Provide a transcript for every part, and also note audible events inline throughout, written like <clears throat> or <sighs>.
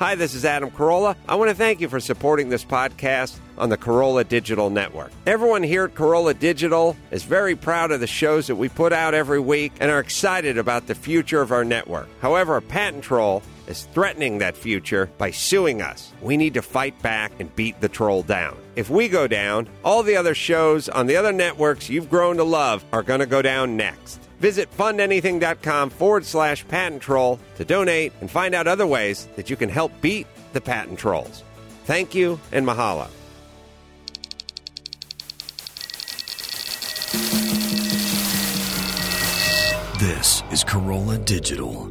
Hi, this is Adam Carolla. I want to thank you for supporting this podcast on the Carolla Digital Network. Everyone here at Carolla Digital is very proud of the shows that we put out every week and are excited about the future of our network. However, a patent troll is threatening that future by suing us. We need to fight back and beat the troll down. If we go down, all the other shows on the other networks you've grown to love are going to go down next. Visit fundanything.com forward slash patent troll to donate and find out other ways that you can help beat the patent trolls. Thank you and mahalo. This is Carolla Digital.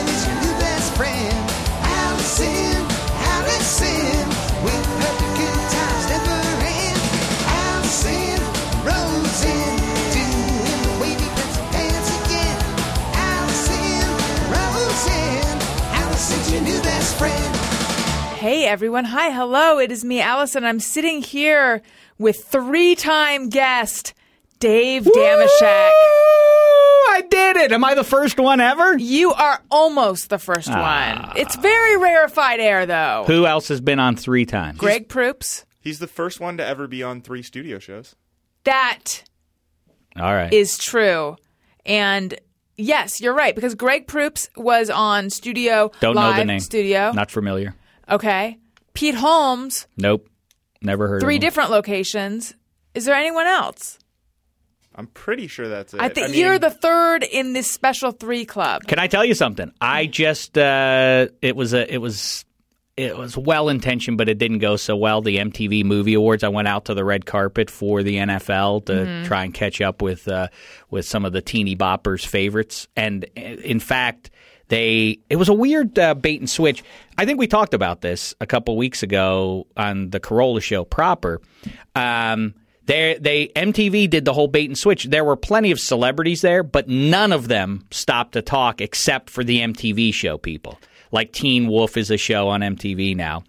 best friend. Hey, everyone. Hi, hello. It is me, Alison. I'm sitting here with three time guest, Dave Dameshek. I did it. Am I the first one ever? You are almost the first ah. one. It's very rarefied air, though. Who else has been on three times? Greg Proops. He's the first one to ever be on three studio shows. That All right. is true. And yes, you're right, because Greg Proops was on Studio Don't know the name. Studio. Not familiar. okay. Pete Holmes, Nope. Never heard three of him. different locations. Is there anyone else? I'm pretty sure that's it. I think mean, you're the third in this special three club. Can I tell you something? I just uh, it was a it was it was well intentioned, but it didn't go so well. The MTV Movie Awards. I went out to the red carpet for the NFL to Mm-hmm. try and catch up with uh, with some of the teeny boppers' favorites, and in fact. They it was a weird uh, bait and switch. I think we talked about this a couple weeks ago on the Carolla show proper. Um, they they MTV did the whole bait and switch. There were plenty of celebrities there, but none of them stopped to talk except for the MTV show people. Like Teen Wolf is a show on MTV now,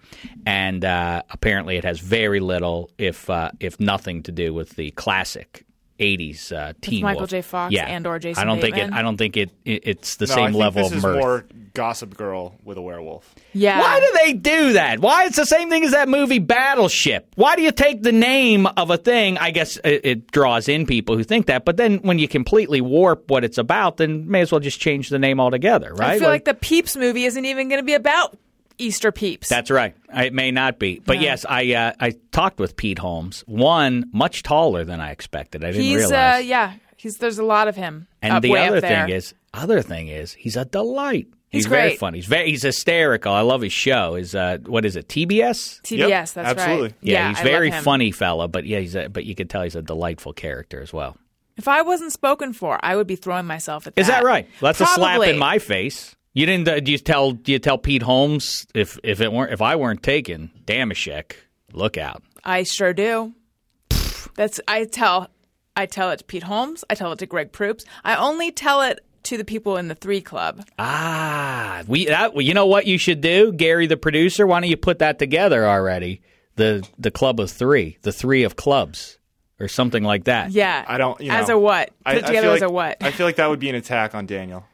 and uh, apparently it has very little, if uh, if nothing, to do with the classic. 80s uh, Teen Michael Wolf. J. Fox yeah. and or Jason I don't think it. I don't think it. it it's the no, I same think level this of is mirth. more Gossip Girl with a werewolf. Yeah. Why do they do that? Why it's the same thing as that movie Battleship? Why do you take the name of a thing? I guess it, it draws in people who think that, but then when you completely warp what it's about, then may as well just change the name altogether, right? I feel like the Peeps movie isn't even going to be about Easter Peeps. that's right. It may not be, but yes, I uh, I talked with Pete Holmes. One much taller than I expected. I didn't he's realize. uh yeah, he's there's a lot of him. and up, the way other up there. thing is, other thing is, he's a delight. He's very great. funny. He's very he's hysterical. I love his show. Is uh, what is it? TBS. TBS, Yep, that's absolutely. right. Yeah, he's I very love him. funny fella, but yeah, he's a, but you could tell he's a delightful character as well. If I wasn't spoken for, I would be throwing myself at that. Is that right? That's a slap in my face. You didn't? Uh, do you tell? Do you tell Pete Holmes if if it weren't if I weren't taken, Dameshek, look out. I sure do. That's I tell I tell it to Pete Holmes. I tell it to Greg Proops. I only tell it to the people in the Three Club. Ah, we that you know what you should do, Gary the producer. Why don't you put that together already? The the club of three, the three of clubs, or something like that. Yeah, I don't. You know, as a what? Put I, it I together feel as like, a what? I feel like that would be an attack on Daniel.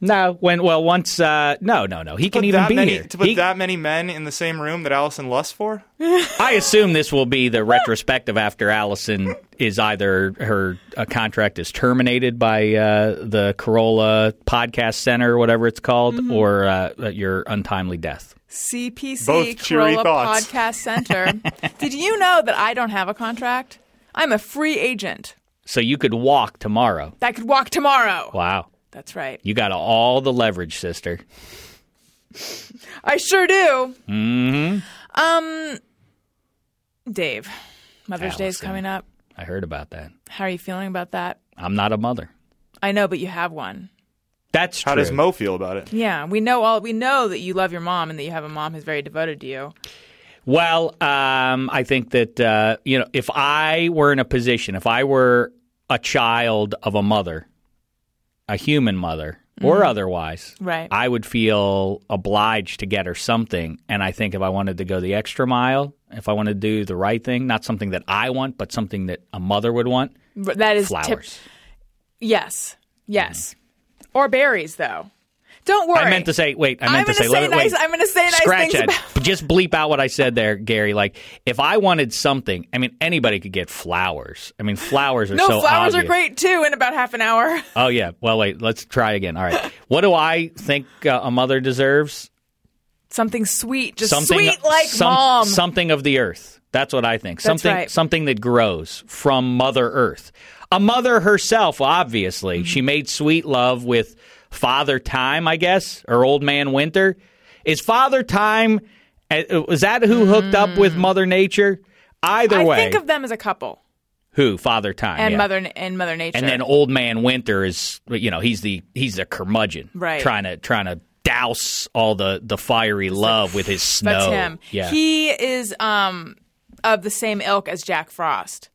No, when well once uh, no no no he can even be many, here. to put He- that many men in the same room that Alison lusts for. <laughs> I assume this will be the retrospective after Alison is either her uh, contract is terminated by uh, the Carolla Podcast Center or whatever it's called, Mm-hmm. or uh, your untimely death. CPC Both Carolla thoughts. <laughs> Podcast Center. Did you know that I don't have a contract? I'm a free agent So you could walk tomorrow. that could walk tomorrow. Wow, That's right. you got all the leverage, sister. I sure do. Mm-hmm. Um, Dave, Mother's Day is coming up. I heard about that. How are you feeling about that? I'm not a mother. I know, but you have one. That's How true. does Mo feel about it? Yeah, we know all. We know that you love your mom and that you have a mom who's very devoted to you. Well, um, I think that uh, you know, if I were in a position, if I were a child of a mother, a human mother or mm-hmm. otherwise, Right. I would feel obliged to get her something. And I think if I wanted to go the extra mile, if I wanted to do the right thing, not something that I want, but something that a mother would want, that is flowers. tip- yes, yes, mm-hmm. or berries though. Don't worry. I meant to say, wait, I meant to say, say nice- wait, I'm gonna say nice scratch things about- But just bleep out what I said there, Gary. Like, if I wanted something, I mean, anybody could get flowers. I mean, flowers are No, so flowers are great too. In about half an hour. <laughs> Oh yeah. Well, wait. Let's try again. All right. What do I think uh, a mother deserves? Something sweet, just Something sweet like some- mom. Something of the earth. That's what I think. That's something right. something that grows from Mother Earth. A mother herself, obviously. Mm-hmm. She made sweet love with Father Time, I guess, or Old Man Winter. Is Father Time? uh, Was that who hooked up with Mother Nature? Either Mm. I way, think of them as a couple, who Father Time and yeah. mother and Mother Nature. And then old man Winter is, you know, he's the he's the curmudgeon, Right. Trying to trying to douse all the the fiery love with his snow. That's him. Yeah. He is um of the same ilk as Jack Frost.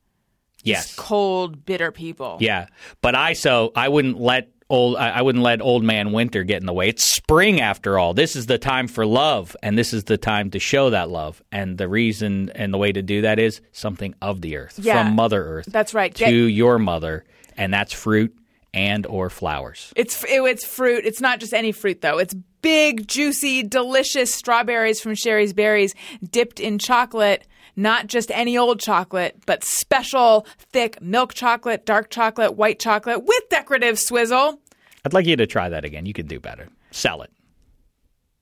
yes. Cold, bitter people. Yeah. But I so I wouldn't let old I, wouldn't let old man Winter get in the way. It's spring after all. This is the time for love, and this is the time to show that love. And the reason and the way to do that is something of the earth Yeah. from Mother Earth. That's right. To Get- your mother, and that's fruit and or flowers. It's it, it's fruit. It's not just any fruit though. It's big, juicy, delicious strawberries from Shari's Berries dipped in chocolate. Not just any old chocolate, but special thick milk chocolate, dark chocolate, white chocolate with decorative swizzle. I'd like you to try that again. You can do better. Sell it.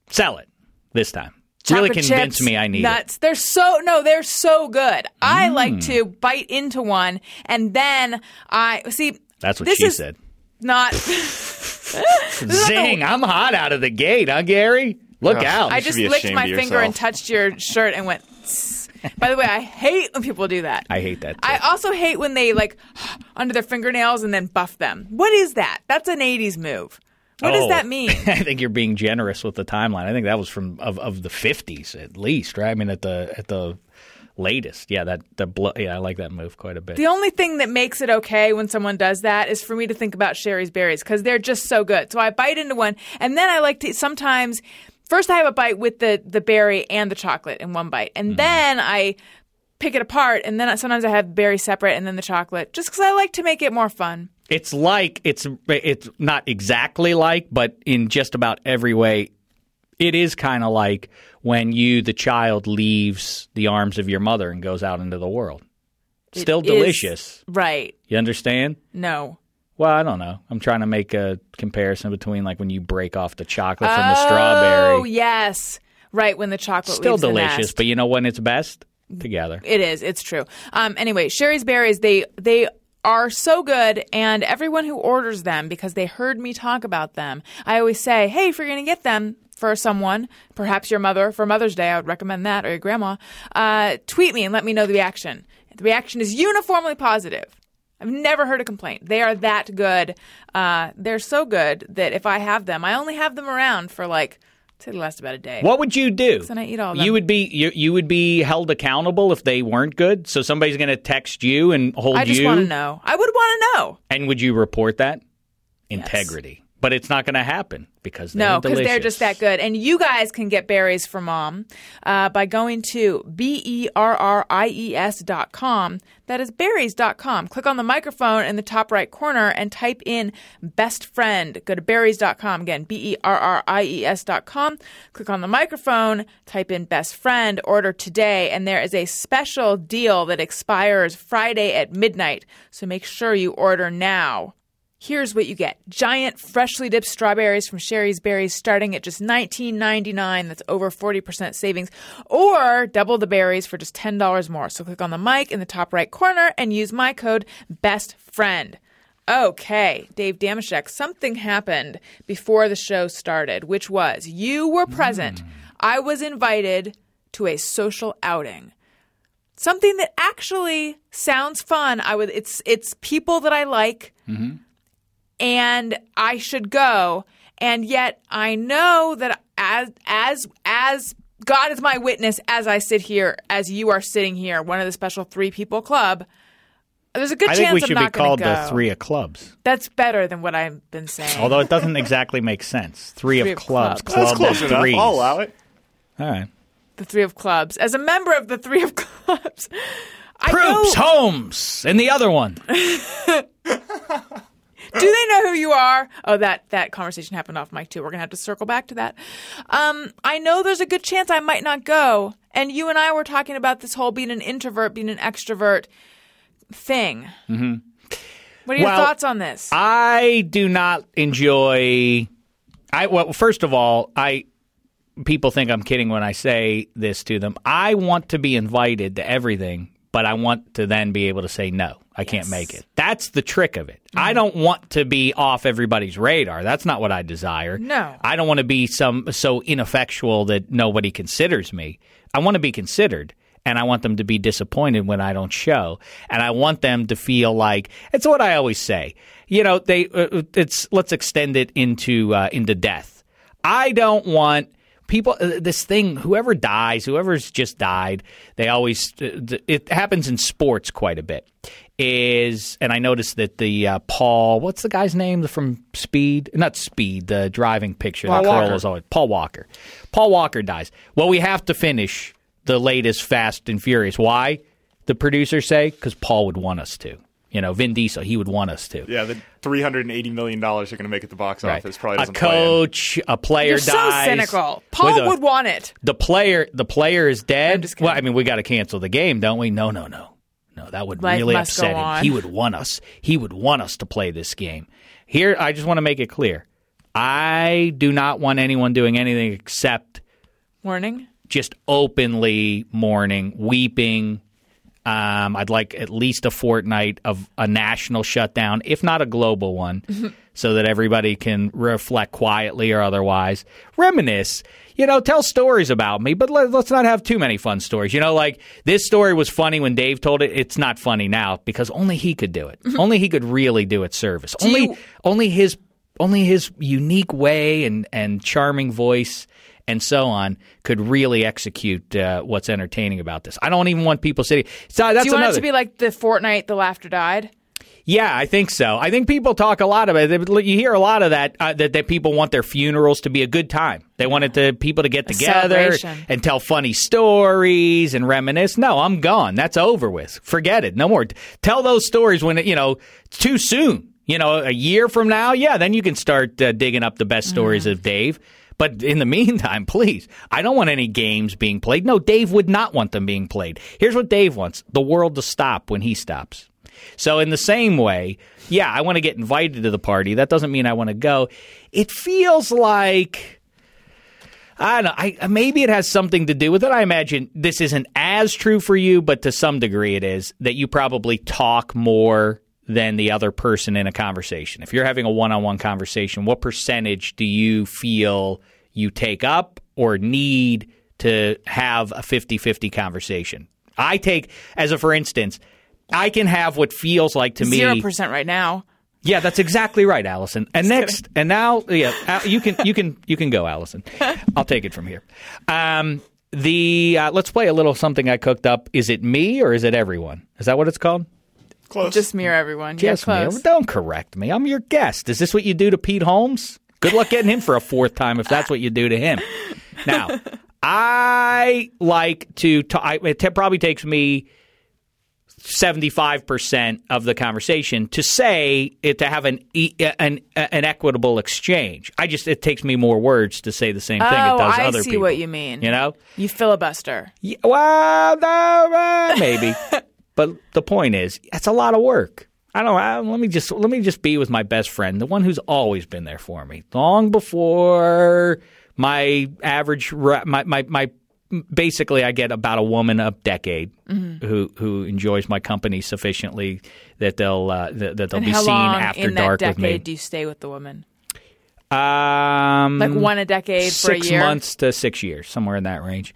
Sell it this time. Chocolate really convince chips, me I need it. nuts. They're so no, they're so good. Mm. I like to bite into one and then I see. That's what this she is said. Not. <laughs> <laughs> Zing! I'm hot out of the gate, huh, Gary? Look Ugh. out! I just licked my finger and touched your shirt and went. "Tss." By the way, I hate when people do that. I hate that. Too. I also hate when they like <sighs> under their fingernails and then buff them. What is that? That's an '80s move. What does Oh. that mean? <laughs> I think you're being generous with the timeline. I think that was from of, of the 50s at least, right? I mean, at the at the latest. Yeah, that the blo- yeah, I like that move quite a bit. The only thing that makes it okay when someone does that is for me to think about Shari's berries because they're just so good. So I bite into one, and then I like to sometimes. First, I have a bite with the the berry and the chocolate in one bite, and mm-hmm. then I pick it apart, and then sometimes I have berry separate and then the chocolate, just because I like to make it more fun. It's like it's it's not exactly like, but in just about every way, it is kind of like when you, the child, leaves the arms of your mother and goes out into the world. Still is- delicious. Right? You understand? No. Well, I don't know. I'm trying to make a comparison between like when you break off the chocolate from the strawberry. Oh yes, right. When the chocolate Still delicious, but you know when it's best? Together. It is. It's true. Um, anyway, Shari's berries they they are so good, and everyone who orders them because they heard me talk about them, I always say, hey, if you're going to get them for someone, perhaps your mother for Mother's Day, I would recommend that, or your grandma, uh, tweet me and let me know the reaction. The reaction is uniformly positive. I've never heard a complaint. They are that good. Uh, they're so good that if I have them, I only have them around for like, say, they last about a day. What would you do? Then I eat all of them. You would be you, you would be held accountable if they weren't good. So somebody's going to text you and hold you. I just want to know. I would want to know. And would you report that? Integrity. But it's not going to happen because they're No, because they're just that good. And you guys can get berries for mom uh, by going to B E R R I E S dot com. That is berries dot com. Click on the microphone in the top right corner and type in best friend. Go to berries dot com. Again, B E R R I E S dot com. Click on the microphone, type in best friend, order today, and there is a special deal that expires Friday at midnight. So make sure you order now. Here's what you get giant, freshly dipped strawberries from Shari's Berries starting at just $19.99. That's over 40% savings. Or double the berries for just $10 more. So click on the mic in the top right corner and use my code BESTFRIEND. Okay, Dave Dameshek, something happened before the show started, which was you were present. Hmm. I was invited to a social outing something that actually sounds fun. I would it's it's people that I like mm-hmm. And I should go. And yet I know that as as as God is my witness as I sit here, as you are sitting here, one of the special three people club, There's a good I chance think we I'm should be not gonna called go. the Three of Clubs. That's better than what I've been saying. Although it doesn't exactly make sense. Three, Three of of clubs. clubs. That's Club close of enough. threes. I'll allow it. All right. the Three of Clubs. As a member of the Three of <laughs> Clubs, I Proops, know, Holmes, and the other one. <laughs> Do they know who you are? Oh, that that conversation happened off mic too. We're gonna have to circle back to that. Um, I know there's a good chance I might not go. And you and I were talking about this whole being an introvert, being an extrovert thing. Mm-hmm. What are your Well, thoughts on this? I do not enjoy. I well, first of all, I people think I'm kidding when I say this to them. I want to be invited to everything, but I want to then be able to say no. I can't make it. That's the trick of it. I don't want to be off everybody's radar. That's not what I desire. No. I don't want to be some so ineffectual that nobody considers me. I want to be considered and I want them to be disappointed when I don't show and I want them to feel like it's what I always say. You know, they uh, it's let's extend it into uh, into death. I don't want people uh, this thing whoever dies whoever's just died they always uh, it happens in sports quite a bit is and i noticed that the uh, paul what's the guy's name from speed? Not speed the driving picture Paul. Carolla's always paul walker. Paul walker dies. Well we have to finish the latest fast and furious. Why? The producers say because paul would want us to you know vin diesel he would want us to Yeah, the three hundred and eighty million dollars are going to make at the box Right. office. Probably a doesn't play in. coach, a player You're so cynical. Paul a- would want it. the player the player is I'm dead. just. Well, I mean, we got to cancel the game, don't we? No, no, no, no. That would Life really upset him. He would want us. He would want us to play this game. Here, I just want to make it clear. I do not want anyone doing anything except Warning. just openly mourning, weeping. Um, I'd like at least a fortnight of a national shutdown, if not a global one, <laughs> so that everybody can reflect quietly or otherwise, reminisce. You know, tell stories about me, but let, let's not have too many fun stories. You know, like this story was funny when Dave told it. It's not funny now because only he could do it. <laughs> only he could really do it service. only, you- only his, only his unique way and and charming voice and so on could really execute uh, what's entertaining about this. I don't even want people sitting. So that's Do you want another. it to be like the fortnight the laughter died? yeah, I think so. I think people talk a lot about it. You hear a lot of that, uh, that that people want their funerals to be a good time. They wanted the people to get together and tell funny stories and reminisce. No, I'm gone. That's over with. Forget it. No more. Tell those stories when you know it's too soon. You know, a year from now, yeah, then you can start uh, digging up the best stories of Dave. But in the meantime, <laughs> please, I don't want any games being played. No, Dave would not want them being played. Here's what Dave wants the world to stop when he stops. So, in the same way, yeah, I want to get invited to the party. That doesn't mean I want to go. It feels like. I don't know. I, maybe it has something to do with it. I imagine this isn't as true for you, but to some degree it is that you probably talk more than the other person in a conversation. If you're having a one on one conversation, what percentage do you feel you take up or need to have a 50 50 conversation? I take, as a for instance, I can have what feels like to me. Zero percent right now. Yeah, that's exactly right, Alison. And next, and now, yeah, you can you can you can go, Alison. <laughs> I'll take it from here. Um, the uh, let's play a little something I cooked up. Is it me or is it everyone? Is that what it's called? Close. Just me or everyone. Just yeah, me. close. Don't correct me. I'm your guest. Is this what you do to Pete Holmes? Good luck getting him for a fourth time if that's what you do to him. Now, I like to. ta- I, it t- probably takes me. 75% of the conversation to say it to have an e- an an equitable exchange. I just it takes me more words to say the same thing Oh, it does I other see people. what you mean. You know? You filibuster. Yeah, well, no, uh, maybe. <laughs> but the point is, it's a lot of work. I don't. I, let me just let me just be with my best friend, the one who's always been there for me, long before my average. My my my. Basically, I get about a woman a decade Mm-hmm. who who enjoys my company sufficiently that they'll uh, that, that they'll And be seen long after in that dark with decade me. do you stay with the woman? Um, Like one a decade for a six year? months to six years, somewhere in that range.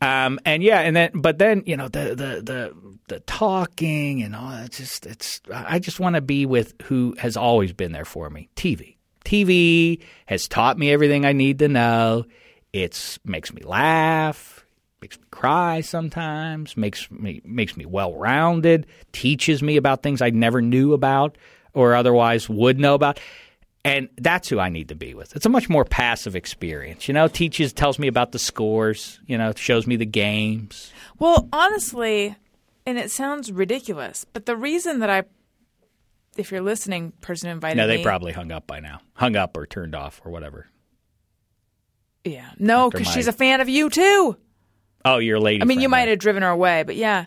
Um, and yeah, and then but then you know the the the the talking and all that. Just it's I just want to be with who has always been there for me. TV, TV has taught me everything I need to know. It's makes me laugh. makes me cry sometimes, makes me makes me well rounded, teaches me about things I never knew about or otherwise would know about. And that's who I need to be with. It's a much more passive experience. You know, teaches tells me about the scores, you know, shows me the games. Well, honestly, and it sounds ridiculous, but the reason that I, if you're listening, person who invited No, they me- probably hung up by now. Hung up or turned off or whatever. yeah, no, because my- she's a fan of you too. Oh, you're a lady. I mean, you might have driven her away, but yeah.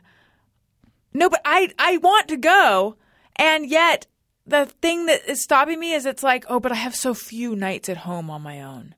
No, but I I want to go, and yet the thing that is stopping me is it's like, oh, but I have so few nights at home on my own.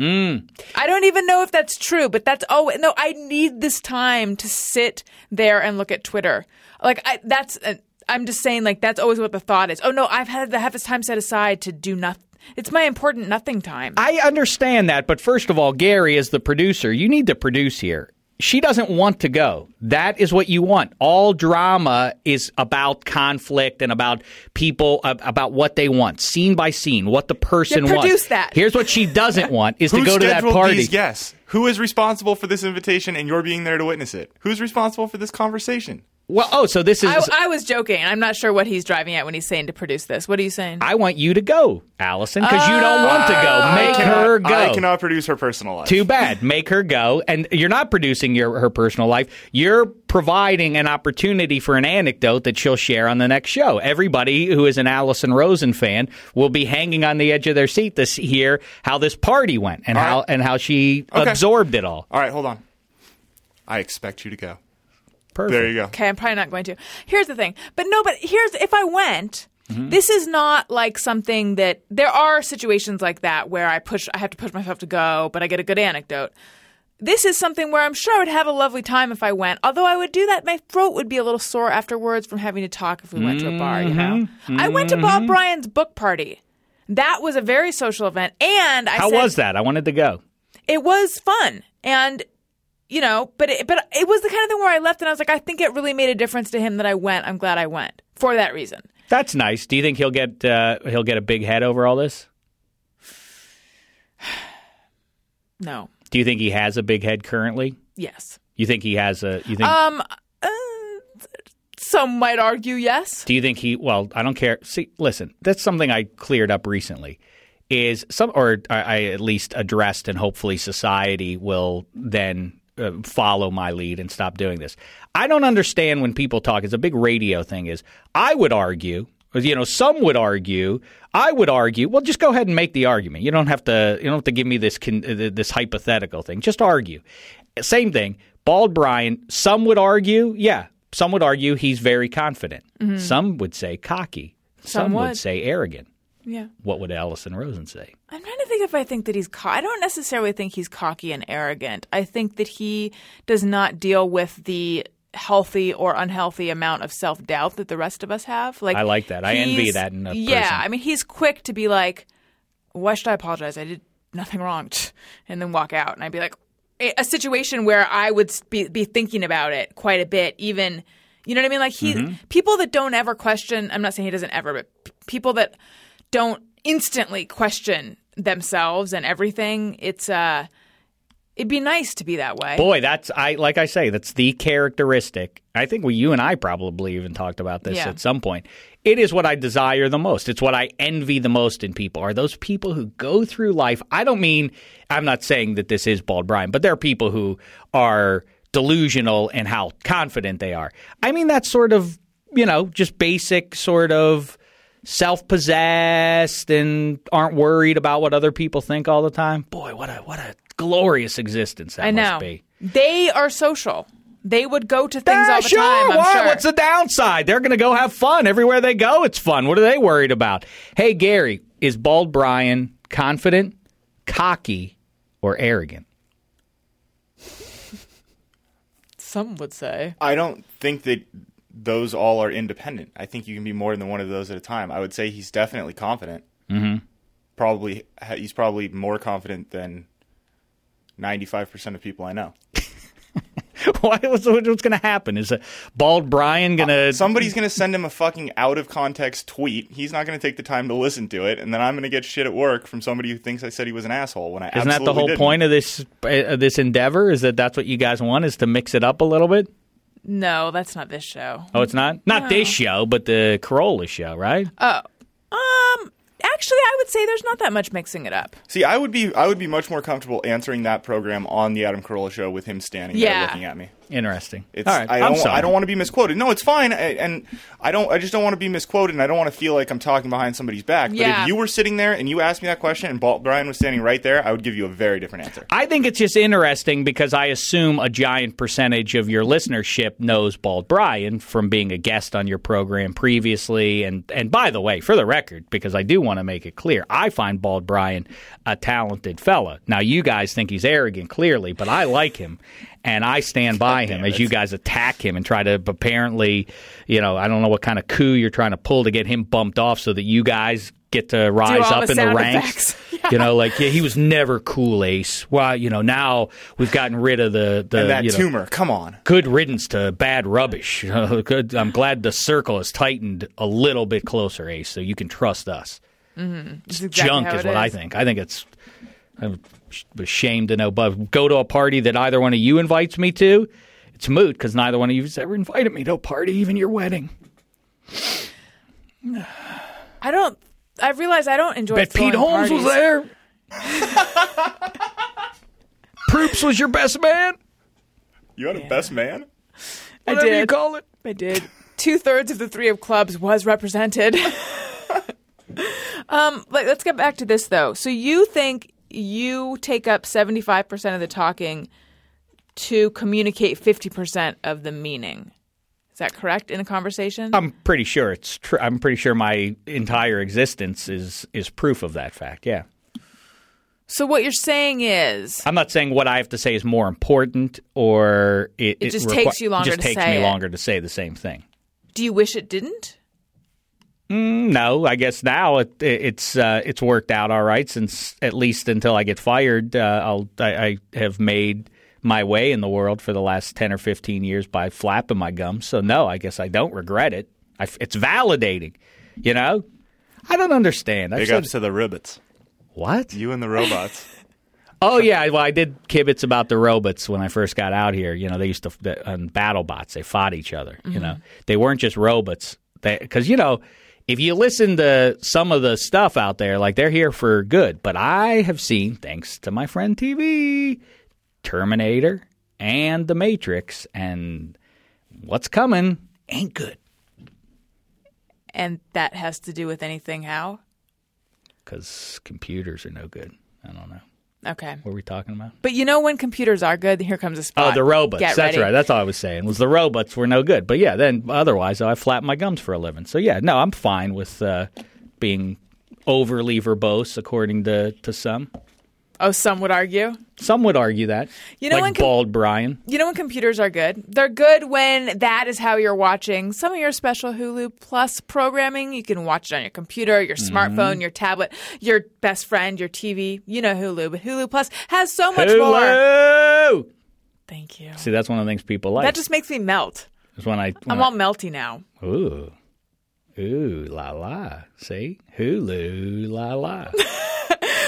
Mm. I don't even know if that's true, but that's oh no, I need this time to sit there and look at Twitter. Like I, that's uh, I'm just saying like that's always what the thought is. Oh no, I've had to have this time set aside to do nothing. It's my important nothing time. I understand that, but first of all, Gary, as the producer, you need to produce here. She doesn't want to go. That is what you want. All drama is about conflict and about people, ab- about what they want, scene by scene, what the person Yeah, produce wants. that. Here's what she doesn't want: is to go to that scheduled party. these guests? Who is responsible for this invitation and you're being there to witness it? Who's responsible for this conversation? Well, oh, so this is. I, I was joking. I'm not sure what he's driving at when he's saying to produce this. What are you saying? I want you to go, Alison, because you don't want to go. Oh, Make cannot- her go. I cannot produce her personal life. Too bad. Make her go. And you're not producing your her personal life. You're providing an opportunity for an anecdote that she'll share on the next show. Everybody who is an Alison Rosen fan will be hanging on the edge of their seat to see- hear how this party went and All how right. and how she Okay. absorbed it all. All right, hold on. I expect you to go. Perfect. There you go. Okay, I'm probably not going to. Here's the thing. But no, but here's if I went, Mm-hmm. this is not like something that there are situations like that where I push I have to push myself to go, but I get a good anecdote. This is something where I'm sure I would have a lovely time if I went. Although I would do that, my throat would be a little sore afterwards from having to talk if we went to a bar, you know. Mm-hmm. I went to Bald Bryan's book party. That was a very social event and I How said was that? I wanted to go. it was fun and you know but it, but it was the kind of thing where i left and i was like i think it really made a difference to him that i went i'm glad i went for that reason That's nice. Do you think he'll get uh, he'll get a big head over all this? <sighs> no Do you think he has a big head currently? yes You think he has a? You think? um uh, some might argue yes Do you think he? Well, I don't care. See, listen, that's something I cleared up recently. Is some, or I, I at least addressed, and hopefully society will then uh, follow my lead and stop doing this. I don't understand when people talk. It's a big radio thing. Is I would argue. You know, some would argue. I would argue. Well, just go ahead and make the argument. You don't have to. You don't have to give me this uh, this hypothetical thing. Just argue. Same thing. Bald Bryan. Some would argue. Yeah, some would argue he's very confident. Some would say cocky. Some, Some would. would. say arrogant. Yeah What would Alison Rosen say? i'm trying to think if i think that he's co- i don't necessarily think he's cocky and arrogant i think that he does not deal with the healthy or unhealthy amount of self-doubt that the rest of us have like I like that. I envy that in a yeah person. i mean he's quick to be like why should i apologize i did nothing wrong <laughs> and then walk out and i'd be like a a situation where i would be, be thinking about it quite a bit even you know what i mean like he Mm-hmm. people that don't ever question i'm not saying he doesn't ever but people that don't instantly question themselves and everything it's uh it'd be nice to be that way Boy, that's I like I say, that's the characteristic. I think we you and I probably even talked about this Yeah. at some point. It is what I desire the most. It's what I envy the most in people. Are those people who go through life? I don't mean I'm not saying that this is Bald Bryan, but there are people who are delusional in how confident they are. I mean that sort of, you know, just basic sort of self-possessed and aren't worried about what other people think all the time. Boy, what a what a glorious existence that i know must be. they are social they would go to things Ah, all the sure, time i'm why? sure What's the downside? They're going to go have fun everywhere they go. It's fun. What are they worried about? Hey, Gary, is Bald Bryan confident, cocky, or arrogant? some would say I don't think that those all are independent. I think you can be more than one of those at a time. I would say he's definitely confident. Mm-hmm. Probably he's probably more confident than ninety five percent of people I know. <laughs> Why, what's what's going to happen? Is a bald Bryan going to? Somebody's going to send him a fucking out of context tweet. He's not going to take the time to listen to it, and then I'm going to get shit at work from somebody who thinks I said he was an asshole when I Isn't that the whole didn't. point of this uh, this endeavor? Is that that's what you guys want? Is to mix it up a little bit? No, that's not this show. Oh, it's not not this show, but the Carolla show, right? Oh, um, actually, I would say there's not that much mixing it up. See, I would be I would be much more comfortable answering that program on the Adam Carolla show with him standing Yeah. there looking at me. Interesting. It's, All right, I I'm don't. sorry. I don't want to be misquoted. No, it's fine, I- and I don't. I just don't want to be misquoted, and I don't want to feel like I'm talking behind somebody's back. But Yeah. if you were sitting there and you asked me that question, and Bald Bryan was standing right there, I would give you a very different answer. I think it's just interesting because I assume a giant percentage of your listenership knows Bald Bryan from being a guest on your program previously. And, and by the way, for the record, because I do want to make it clear, I find Bald Bryan a talented fella. Now, you guys think he's arrogant, clearly, but I like him. And I stand by him as you guys attack him and try to apparently, you know, I don't know what kind of coup you're trying to pull to get him bumped off so that you guys get to rise up the in the ranks. effects. <laughs> You know, like yeah, he was never cool, Ace. Well, you know, now we've gotten rid of the the and that you know, tumor, come on. good riddance to bad rubbish. <laughs> Good. I'm glad the circle has tightened a little bit closer, Ace, so you can trust us. Mm-hmm. It's exactly Junk is what I think. I think it's. I'm ashamed to know, but go to a party that either one of you invites me to. It's moot because neither one of you has ever invited me to a party, even your wedding. <sighs> I don't. I realize I don't enjoy. Bet Pete throwing Holmes was there. <laughs> Proops was your best man. You had a best man. I Whatever you did. call it. I did. Two thirds of the three of clubs was represented. <laughs> um, but let's get back to this though. So you think you take up seventy five percent of the talking to communicate fifty percent of the meaning? Is that correct in a conversation? I'm pretty sure it's true. I'm pretty sure my entire existence is is proof of that fact. Yeah. so what you're saying is I'm not saying what I have to say is more important or it, It just requi- takes you longer It just takes me it. longer to say the same thing. do you wish it didn't? No, I guess now it, it's uh, it's worked out all right since at least until I get fired. Uh, I'll I, I have made my way in the world for the last ten or fifteen years by flapping my gums. So no, I guess I don't regret it. I f it's validating. You know, I don't understand. I've Big said- ups to the ribbits. what? You and the robots. <laughs> Oh yeah, well I did kibitz about the robots when I first got out here. You know, they used to the, on BattleBots. They fought each other. You know, they weren't just robots. Because you know, if you listen to some of the stuff out there, like they're here for good. But I have seen, thanks to my friend TV, Terminator and The Matrix, and what's coming ain't good. And that has to do with anything how? Because computers are no good. I don't know. Okay. What are we talking about? But you know when computers are good, here comes a spot. Oh, the robots. Get That's ready. right. That's all I was saying. Was the robots were no good. But yeah, then otherwise I flap my gums for a living. So yeah, no, I'm fine with uh, being overly verbose, according to to some. Oh, some would argue. Some would argue that. You know like when com- bald Bryan. You know when computers are good? They're good when that is how you're watching some of your special Hulu Plus programming. You can watch it on your computer, your Mm-hmm. smartphone, your tablet, your best friend, your TV. You know Hulu, but Hulu Plus has so much more. Hulu! Thank you. See, that's one of the things people like. That just makes me melt. is when I. When I'm all melty now. Ooh, ooh, la la. See, Hulu, la la. <laughs>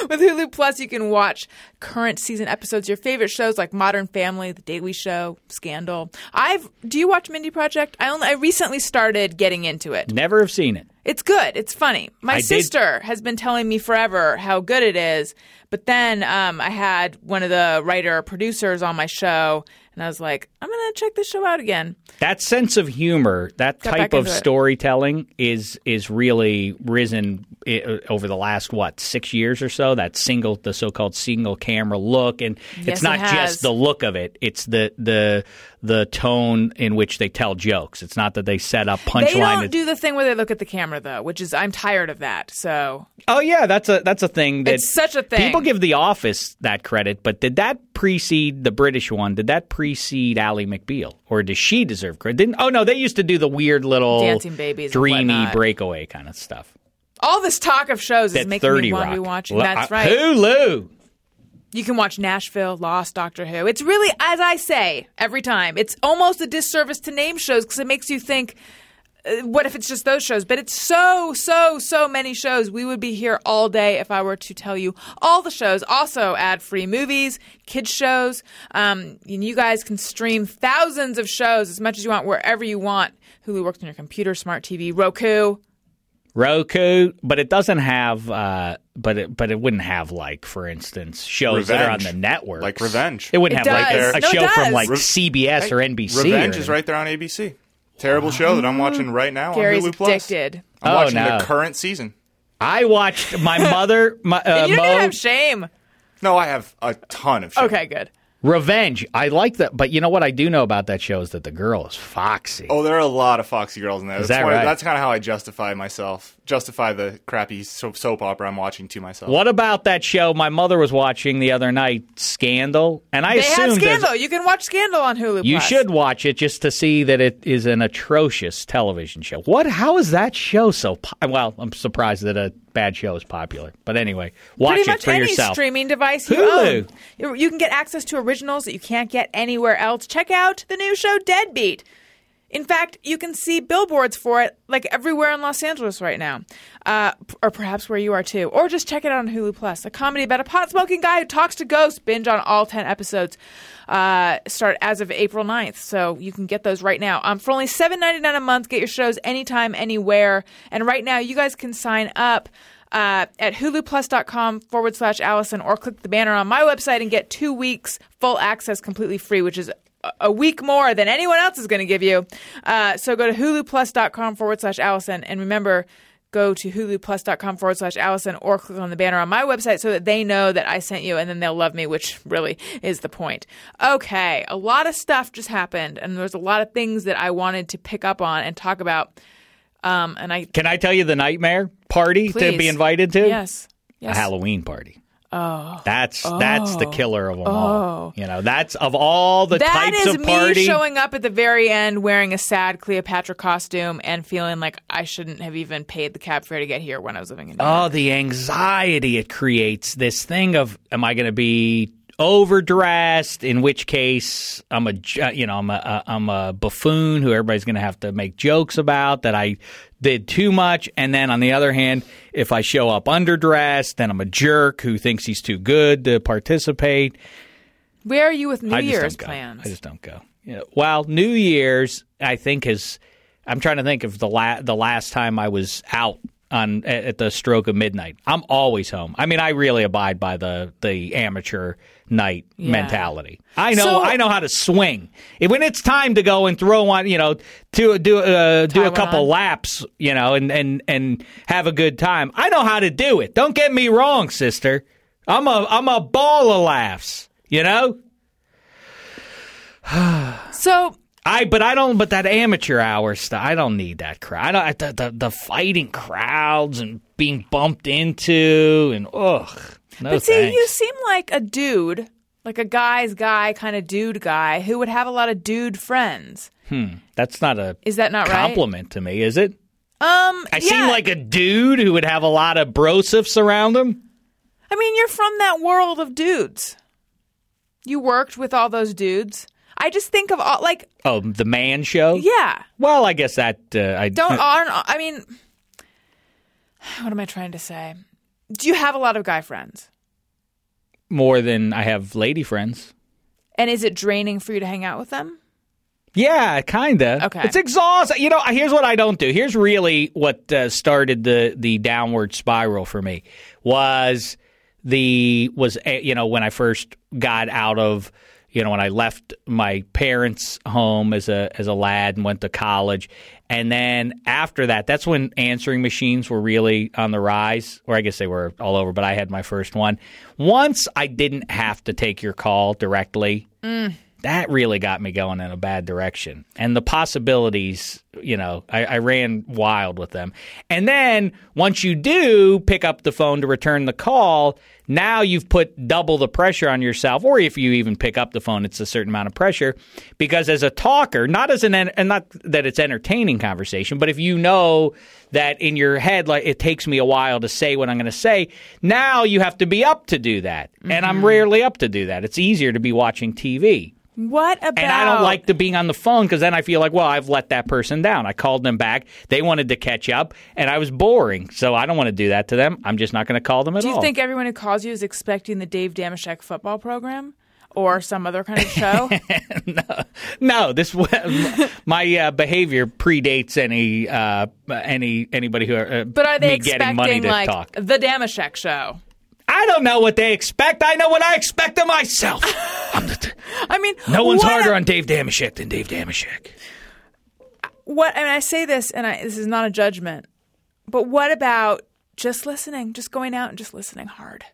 <laughs> With Hulu Plus, you can watch current season episodes, your favorite shows like Modern Family, The Daily Show, Scandal. I've do you watch Mindy Project? I only I recently started getting into it. Never have seen it. It's good. It's funny. My I did- sister has been telling me forever how good it is, but then um, I had one of the writer producers on my show, and I was like, I'm gonna check this show out again. that sense of humor, that Got type of storytelling is is really risen eh, eh, over the last what six years or so. That single, the so-called single camera look, and Yes, it's it not has. just the look of it; it's the the the tone in which they tell jokes. It's not that they set up punchline. They don't do the thing where they look at the camera though, which is I'm tired of that. So oh yeah, that's a that's a thing that It's such a thing. People give The Office that credit, but did that precede the British one? Did that precede Ally McBeal, or does she deserve credit? Didn't, oh no, they used to do the weird little Dancing babies dreamy breakaway kind of stuff. all this talk of shows is making me want to Rock. be watching. That's right. Hulu. You can watch Nashville, Lost, Doctor Who. It's really, as I say every time, it's almost a disservice to name shows because it makes you think, uh, what if it's just those shows? But it's so, so, so many shows. We would be here all day if I were to tell you all the shows. Also, ad free movies, kids shows. Um, and you guys can stream thousands of shows as much as you want, wherever you want. Hulu works on your computer, smart TV, Roku. Roku, but it doesn't have. Uh, but it but it wouldn't have like, for instance, shows that are on the network. Like Revenge. It wouldn't It have like a No, show from like Re- CBS or NBC. Revenge or is right there on ABC. Terrible show that I'm watching right now Gary's on Hulu Plus. addicted. I'm Oh, watching no. the current season. I watched my mother. My <laughs> uh, you don't Mo, even have shame. No, I have a ton of shit. Okay, good. Revenge. I like that, but you know what I do know about that show is that the girl is foxy. Oh, there are a lot of Foxy girls in there. Is that's that why- right? That's kind of how I justify myself, justify the crappy soap, soap opera I'm watching to myself. What about that show my mother was watching the other night, Scandal? And I They assumed as- Scandal. You can watch Scandal on Hulu. you Plus. should watch it just to see that it is an atrocious television show. What? How is that show so? Po- well, I'm surprised that a bad show is popular. But anyway, watch Pretty it much for any yourself. streaming device you Hulu. own. You can get access to originals that you can't get anywhere else. Check out the new show Deadbeat. In fact, you can see billboards for it like everywhere in Los Angeles right now, uh, or perhaps where you are too. Or just check it out on Hulu Plus. A comedy about a pot smoking guy who talks to ghosts. Binge on all ten episodes. Uh, start as of April 9th, so you can get those right now. Um, for only seven ninety nine a month, get your shows anytime, anywhere. And right now, you guys can sign up uh, at huluplus.com forward slash Alison or click the banner on my website and get two weeks full access completely free, which is a- a week more than anyone else is going to give you. Uh, so go to huluplus.com forward slash Alison. And remember, go to huluplus.com forward slash Alison or click on the banner on my website so that they know that I sent you and then they'll love me, which really is the point. Okay, a lot of stuff just happened and there's a lot of things that I wanted to pick up on and talk about. Um, and I Can I tell you the nightmare party to be invited to? yes, yes. A Halloween party. Oh, that's that's the oh. killer of them all. Oh. You know, that's of all the That types is of me party. showing up at the very end wearing a sad Cleopatra costume and feeling like I shouldn't have even paid the cab fare to get here when I was living in New oh, York. Oh, the anxiety it creates. This thing of, am I going to be overdressed? In which case, I'm a uh, you know, I'm a, uh, I'm a buffoon who everybody's going to have to make jokes about that I did too much. And then on the other hand, if I show up underdressed, then I'm a jerk who thinks he's too good to participate. Where are you with New Year's plans? I just don't go. Well, New Year's, I think is. I'm trying to think of the la- the last time I was out on at, the stroke of midnight. I'm always home. I mean, I really abide by the the amateur night Yeah. mentality. I know So- I know how to swing. When it's time to go and throw one, you know, to do uh, do a couple on. laps, you know, and and and have a good time. I know how to do it. Don't get me wrong, sister. I'm a I'm a ball of laughs. You know. <sighs> so I but I don't but that amateur hour stuff I don't need that crowd. I don't the, the the fighting crowds and being bumped into and ugh. No But see, thanks. you seem like a dude, like a guy's guy kind of dude guy who would have a lot of dude friends. That's not a Is that not right? compliment to me, is it? Um, I yeah. seem like a dude who would have a lot of brosifs around him. I mean, you're from that world of dudes. You worked with all those dudes. I just think of all like, Oh, the man show. yeah. Well, I guess that uh, I Don't aren't I mean, <sighs> what am I trying to say? Do you have a lot of guy friends? more than I have lady friends. And is it draining for you to hang out with them? Yeah, kinda. Okay. it's exhausting. You know, here's what I don't do. Here's really what uh, started the the downward spiral for me was the was uh, you know when I first got out of you know when I left my parents' home as a as a lad and went to college, and then after that, that's when answering machines were really on the rise, or I guess they were all over. But I had my first one. Once I didn't have to take your call directly mm. that really got me going in a bad direction. And the possibilities you know, I, I ran wild with them. And then once you do pick up the phone to return the call, now you've put double the pressure on yourself. Or if you even pick up the phone, it's a certain amount of pressure because as a talker, not as an and not that it's entertaining conversation, but if you know that in your head, like it takes me a while to say what I'm going to say, now you have to be up to do that, and I'm mm-hmm. rarely up to do that. It's easier to be watching TV. What about? And I don't like the being on the phone because then I feel like, well, I've let that person down. I called them back. They wanted to catch up, and I was boring. So I don't want to do that to them. I'm just not going to call them at all. Do you all. think everyone who calls you is expecting the Dave Dameshek football program or some other kind of show? <laughs> no, no. this <laughs> my uh, behavior predates any uh, any anybody who uh, but are they me getting money expecting to like talk. the Dameshek show? I don't know what they expect. I know what I expect of myself. <laughs> I'm the t- I mean, no one's harder on Dave Dameshek than Dave Dameshek. What and I say this and I, this is not a judgment, but what about just listening, just going out and just listening hard?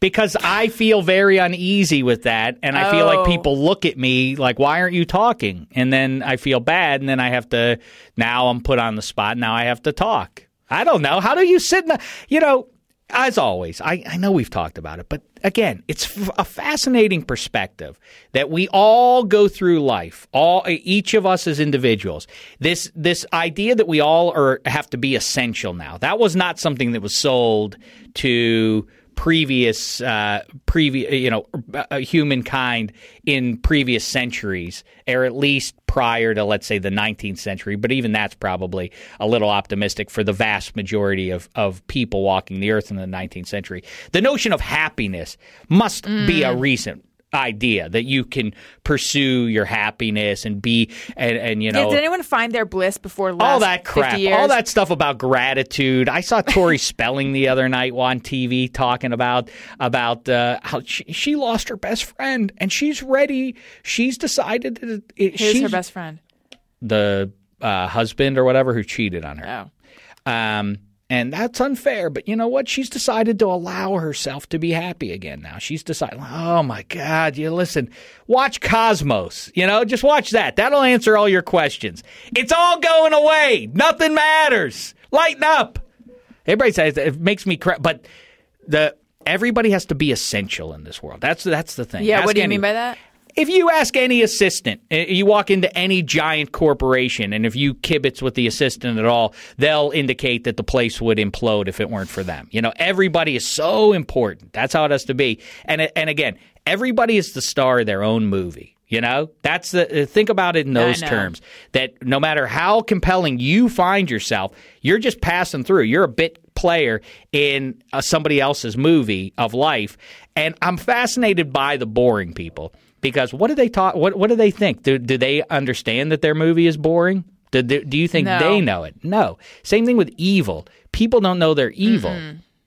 because I feel very uneasy with that, and I feel Oh. like people look at me like, "Why aren't you talking?" And then I feel bad, and then I have to. Now I'm put on the spot. Now I have to talk. I don't know. How do you sit in the? You know, as always, I, I know we've talked about it, but again, it's f- a fascinating perspective that we all go through life, all each of us as individuals. This this idea that we all are have to be essential now. That was not something that was sold to previous uh, previous you know uh, humankind in previous centuries or at least prior to let's say the 19th century but even that's probably a little optimistic for the vast majority of, of people walking the earth in the 19th century. The notion of happiness must be a recent idea that you can pursue your happiness and be and, and you know Did anyone find their bliss before last all that crap, 50 years? all that stuff about gratitude. I saw Tori <laughs> Spelling the other night on TV talking about about uh, how she, she lost her best friend and she's ready. She's decided that it, Who's she's her best friend? the uh, husband or whatever who cheated on her. Oh. Um, and that's unfair, but you know what? She's decided to allow herself to be happy again now. She's decided, oh my God, you listen, watch Cosmos. You know, just watch that. That'll answer all your questions. It's all going away. Nothing matters. Lighten up. Everybody says it makes me cry, but the everybody has to be essential in this world. That's that's the thing. Yeah, Ask what do you any- mean by that? If you ask any assistant, uh, you walk into any giant corporation, and if you kibitz with the assistant at all, they'll indicate that the place would implode if it weren't for them. You know, everybody is so important. That's how it has to be. And and again, everybody is the star of their own movie. You know, that's the uh, think about it in those terms. That no matter how compelling you find yourself, you're just passing through. You're a bit player in uh, somebody else's movie of life, and I'm fascinated by the boring people because what do they talk? What what do they think? Do do they understand that their movie is boring? Do, do, do you think No. they know it? No. Same thing with evil. People don't know they're evil.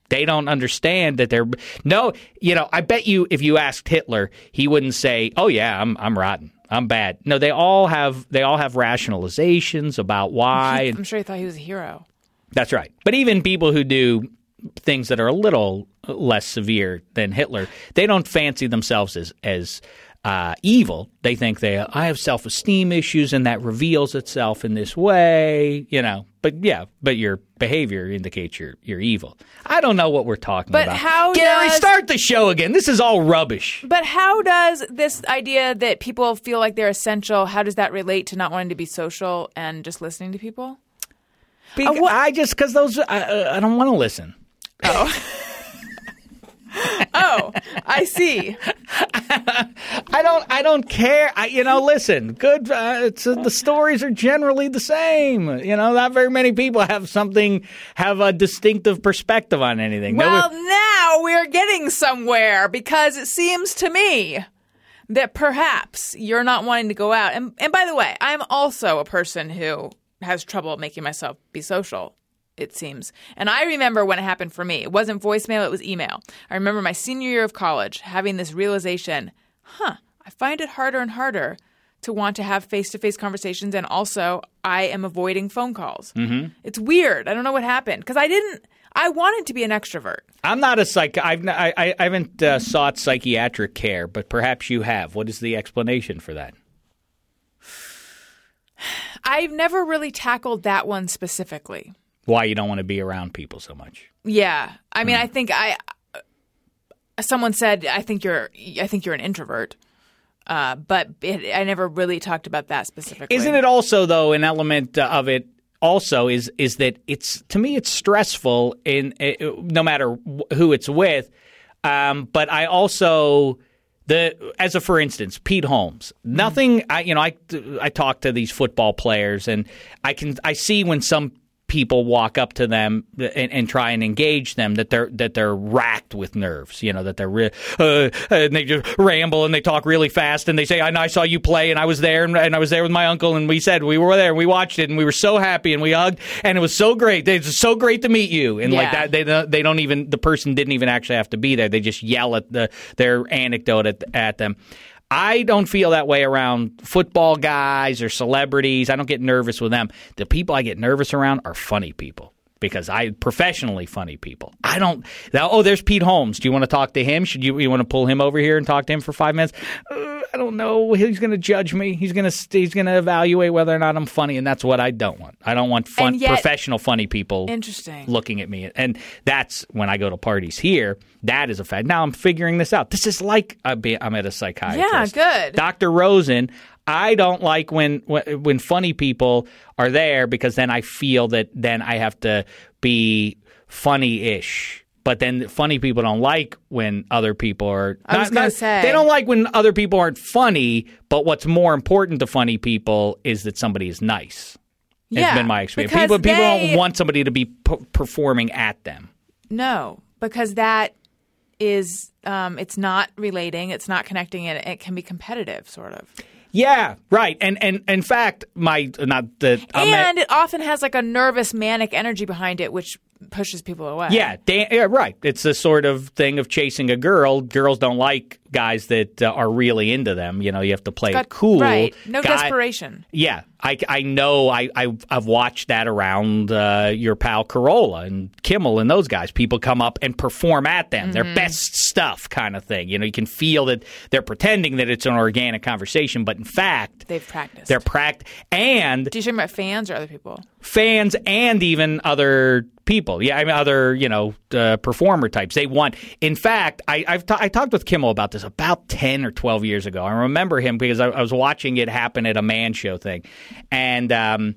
They don't understand that they're no. You know, I bet you if you asked Hitler, he wouldn't say, "Oh yeah, I'm I'm rotten, I'm bad." No, they all have they all have rationalizations about why. I'm sure he thought he was a hero. that's right. But even people who do things that are a little less severe than Hitler, they don't fancy themselves as as uh, evil. They think they I have self esteem issues, and that reveals itself in this way. You know. But yeah, but your behavior indicates you're you're evil. I don't know what we're talking But about. how Gary, does- start the show again. This is all rubbish. But how does this idea that people feel like they're essential, how does that relate to not wanting to be social and just listening to people? Uh, what- I just because those I, I don't want to listen. Oh, <laughs> I see. I don't. I don't care. I, you know, listen. Good. Uh, it's, uh, the stories are generally the same. You know, not very many people have something have a distinctive perspective on anything. Well, Nobody- now we're getting somewhere because it seems to me that perhaps you're not wanting to go out. And, and by the way, I'm also a person who has trouble making myself be social. It seems. And I remember when it happened for me. It wasn't voicemail, it was email. I remember my senior year of college having this realization huh, I find it harder and harder to want to have face to face conversations. And also, I am avoiding phone calls. Mm-hmm. It's weird. I don't know what happened because I didn't, I wanted to be an extrovert. I'm not a psych. I've I, I haven't uh, sought psychiatric care, but perhaps you have. What is the explanation for that? <sighs> I've never really tackled that one specifically. Why you don't want to be around people so much? Yeah, I Hmm. mean, I think I. Someone said, "I think you're, I think you're an introvert," uh, but it, I never really talked about that specifically. Isn't it also though an element uh, of it? Also, is is that it's to me it's stressful in uh, no matter who it's with. Um, but I also the as a for instance, Pete Holmes. Nothing. I you know I I talk to these football players and I can I see when some people walk up to them and, and try and engage them that they're that they're racked with nerves you know that they're re- uh, and they just ramble and they talk really fast and they say I, I saw you play and I was there and, and I was there with my uncle and we said we were there and we watched it and we were so happy and we hugged and it was so great. It was so great to meet you. And like that they don't- they don't even the person didn't even actually have to be there. They just yell at the their anecdote at, at them I don't feel that way around football guys or celebrities. I don't get nervous with them. The people I get nervous around are funny people because I professionally funny people. I don't. Now, oh, there's Pete Holmes. Do you want to talk to him? Should you you want to pull him over here and talk to him for five minutes? Uh, I don't know. He's going to judge me. He's going to he's going to evaluate whether or not I'm funny, and that's what I don't want. I don't want fun yet- professional funny people Interesting. looking at me. And that's when I go to parties here. That is a fact. Now I'm figuring this out. This is like I'm at a psychiatrist. Yeah, good. Dr. Rosen, I don't like when, when when funny people are there because then I feel that then I have to be funny-ish. But then funny people don't like when other people are. I was not- gonna not- say. they don't like when other people aren't funny. But what's more important to funny people is that somebody is nice. Yeah, it's been my experience. People, people they- don't want somebody to be p- performing at them. No, because that is um, it's not relating, it's not connecting, and it can be competitive, sort of. Yeah, right. And and in fact, my not the I'm at- and it often has like a nervous, manic energy behind it, which pushes people away. yeah, Dan, yeah, right. It's the sort of thing of chasing a girl. Girls don't like guys that uh, are really into them. You know, you have to play Got- it cool. right? No Guy- desperation. Yeah, I, I know. I, I I've watched that around uh, your pal Carolla and Kimmel and those guys. People come up and perform at them, their Mm-hmm. best stuff, kind of thing. You know, you can feel that they're pretending that it's an organic conversation, but in fact, They've practiced. they're practiced. and Do you talking about fans or other people? fans and even other people. Yeah, I mean other you know uh, performer types. They want. In fact, I, I've ta- I talked with Kimmel about this about ten or twelve years ago. I remember him because I, I was watching it happen at a man show thing, and um,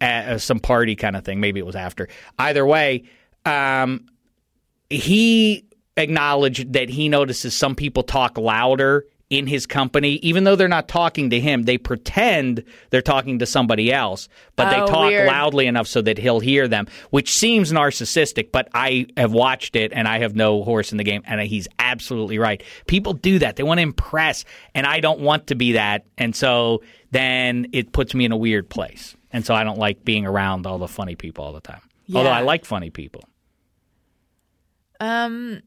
uh, some party kind of thing. Maybe it was after. Either way, um, he acknowledged that he notices some people talk louder in his company, even though they're not talking to him. They pretend they're talking to somebody else, but they Oh, talk weird. loudly enough so that he'll hear them, which seems narcissistic. But I have watched it, and I have no horse in the game, and he's absolutely right. People do that; they want to impress, and I don't want to be that, and so then it puts me in a weird place, and so I don't like being around all the funny people all the time. Although I like funny people. Um,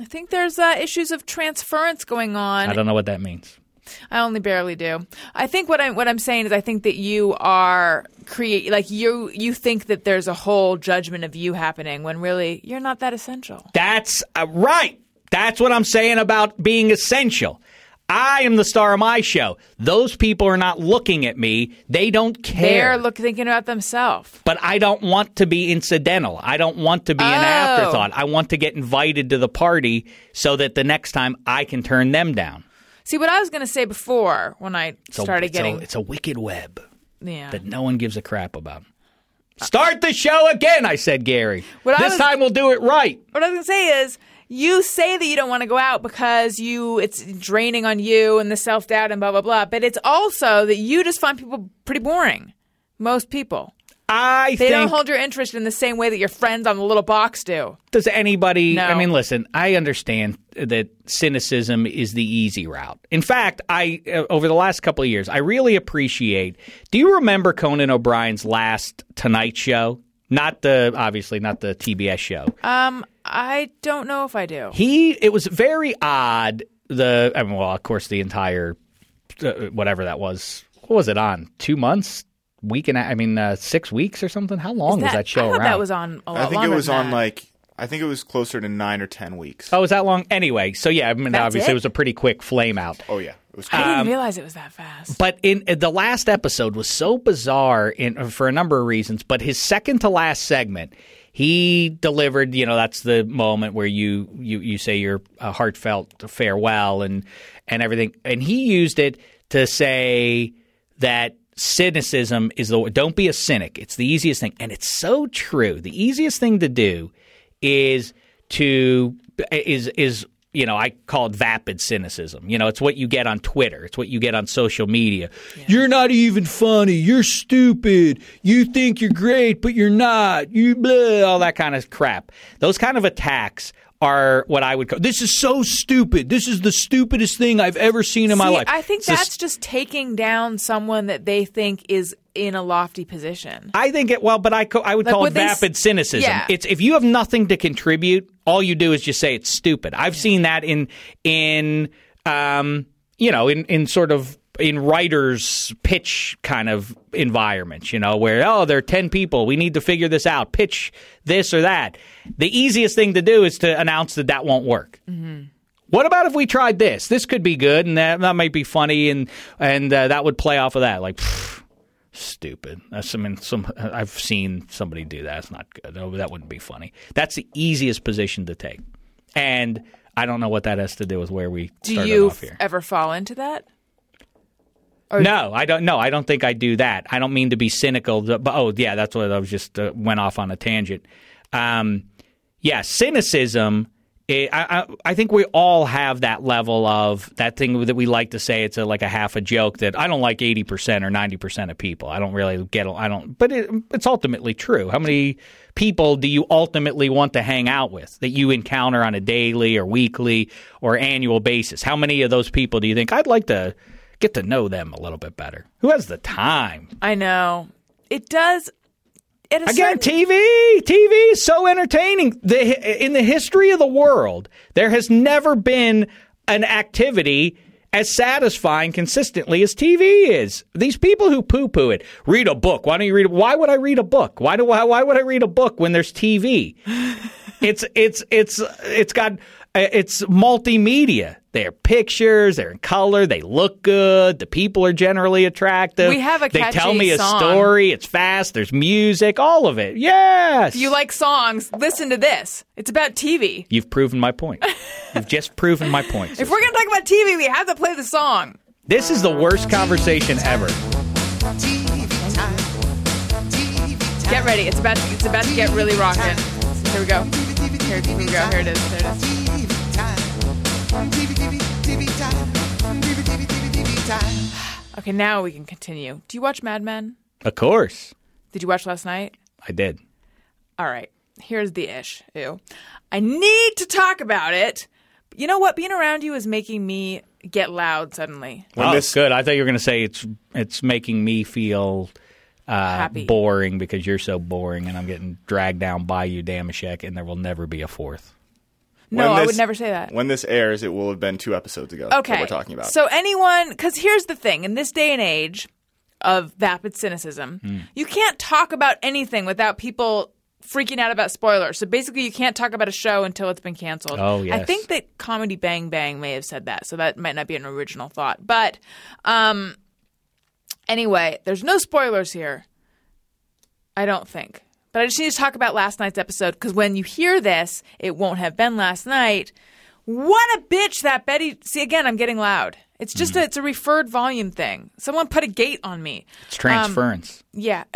I think there's uh, issues of transference going on. I don't know what that means. I only barely do. I think what I'm what I'm saying is I think that you are create like you you think that there's a whole judgment of you happening when really you're not that essential. That's uh, right. That's what I'm saying about being essential. I am the star of my show. Those people are not looking at me. They don't care. They're look thinking about themselves. but I don't want to be incidental. I don't want to be an Oh. afterthought. I want to get invited to the party so that the next time I can turn them down. See what I was going to say before when I It's a- started it's a, getting it's a wicked web yeah. that no one gives a crap about. Start the show again, I said, Gary. What this was- time we'll do it right. What I was going to say is you say that you don't want to go out because you it's draining on you and the self-doubt and blah blah blah, but it's also that you just find people pretty boring. Most people. I They think don't hold your interest in the same way that your friends on the little box do. Does anybody? No. I mean, listen. I understand that cynicism is the easy route. In fact, I uh, over the last couple of years, I really appreciate. Do you remember Conan O'Brien's last Tonight Show? Not the obviously not the TBS show. Um, I don't know if I do. He it was very odd. The I mean, well, of course, the entire uh, whatever that was. What was it on? Two months, week and a- I mean, uh, six weeks or something. How long was that show I thought around? that was on a lot I think it was on that. like I think it was closer to nine or ten weeks. Oh, was that long? Anyway, so yeah, I mean, That's obviously it? it was a pretty quick flame out. Oh, yeah. It was I didn't realize it was that fast. But in uh, the last episode was so bizarre in for a number of reasons. But his second to last segment, he delivered. You know, that's the moment where you you you say your uh, heartfelt farewell and and everything. And he used it to say that cynicism is the don't be a cynic. It's the easiest thing, and it's so true. The easiest thing to do is to is is you know I call it vapid cynicism. You know, it's what you get on Twitter. It's what you get on social media. You're not even funny. You're stupid. You think you're great, but you're not. You blah all that kind of crap. Those kind of attacks are what I would call. This is so stupid. This is the stupidest thing I've ever seen in my life. I think It's that's just taking down someone that they think is in a lofty position. I think it well, but I co- I would Like, call it they s- vapid cynicism. Yeah. It's if you have nothing to contribute, all you do is just say it's stupid. I've seen that in in um you know in in sort of in writers pitch kind of environments, you know, where oh there are ten people, we need to figure this out, pitch this or that. The easiest thing to do is to announce that that won't work. What about if we tried this? This could be good, and that, that might be funny, and and uh, that would play off of that. Like, pfft, stupid. That's I mean, some I've seen somebody do that. It's not good. No, that wouldn't be funny. That's the easiest position to take, and I don't know what that has to do with where we Do started you off here. ever fall into that? Or No, I don't. No, I don't think I do that. I don't mean to be cynical. But oh, yeah, that's what I was just uh, went off on a tangent. Um, yeah, cynicism. eh, I, I I think we all have that level of that thing that we like to say. It's a, like a half a joke that I don't like eighty percent or ninety percent of people. I don't really get. I don't. But it, it's ultimately true. How many people do you ultimately want to hang out with that you encounter on a daily or weekly or annual basis? How many of those people do you think I'd like to? Get to know them a little bit better. Who has the time? I know. It does. Again, certain- TV. TV is so entertaining. The, in the history of the world, there has never been an activity as satisfying consistently as TV is. These people who poo-poo it, read a book. Why don't you read? A, why would I read a book? Why do why, why would I read a book when there's TV? <laughs> it's it's it's it's got Uh, it's multimedia. They're pictures. They're in color. They look good. The people are generally attractive. We have a They tell me a song. story. It's fast. There's music. All of it. Yes. If you like songs, listen to this. It's about TV. You've proven my point. You've just proven my point. <laughs> If we're going to talk about TV, we have to play the song. this is the worst conversation ever. TV time. TV time. Get ready. It's about to, it's about to get really rocking. Here we go. Here, here we go. Here it is. There it is. <sighs> Okay, now we can continue. Do you watch Mad Men? Of course. Did you watch last night? I did. All right. Here's the ish. Ew. I need to talk about it. But you know what? Being around you is making me get loud suddenly. When oh, this- good. I thought you were going to say it's it's making me feel uh, Happy. boring because you're so boring and I'm getting dragged down by you, Dameshek, and there will never be a fourth. No, When I would never say that. When this airs, it will have been two episodes ago. Okay. We're talking about. So anyone, because here's the thing: in this day and age of vapid cynicism, Hmm. you can't talk about anything without people freaking out about spoilers. So basically, you can't talk about a show until it's been canceled. Oh, yes. I think that Comedy Bang Bang may have said that, so that might not be an original thought. But um, anyway, there's no spoilers here. I don't think. But I just need to talk about last night's episode because when you hear this, it won't have been last night. What a bitch that Betty. See, again, I'm getting loud. It's just Mm-hmm. a, it's a referred volume thing. Someone put a gate on me. It's transference. Yeah. <laughs>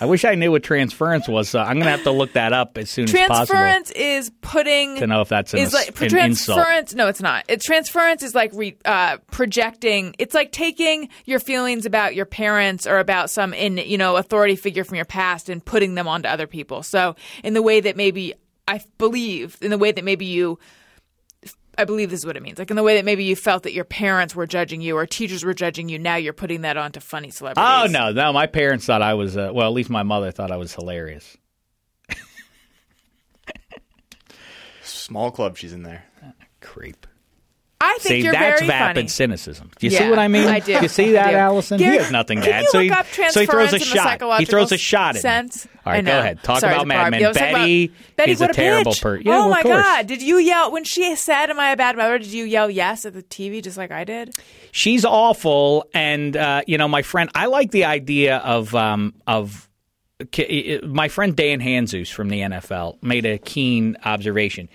I wish I knew what transference was. So I'm going to have to look that up as soon as possible transference is putting to know if that's an, is like an insult. transference. No, it's not. It transference is like re, uh, projecting. It's like taking your feelings about your parents or about some in you know authority figure from your past and putting them onto other people. So in the way that maybe I believe, in the way that maybe you. I believe this is what it means. Like in the way that maybe you felt that your parents were judging you or teachers were judging you, now you're putting that onto funny celebrities. Oh no, no! My parents thought I was. Uh, well, at least my mother thought I was hilarious. Small club she's in there. Creep. I think see, you're that's very vapid funny. cynicism. Do you Yeah, see what I mean? I do. You see that. Alison? Gary, he has nothing to add. so, he, so he throws a transference in the shot. He throws a shot at sense? me. All right, go ahead. Talk Sorry about Mad Men. Yeah, about- Betty, Betty, is what a terrible person. Yeah, oh well, my god! Did you yell when she said, "Am I a bad mother"? Did you yell yes at the TV just like I did? she's awful and uh, you know my friend i like the idea of um, of my friend dan hanzus from the nfl made a keen observation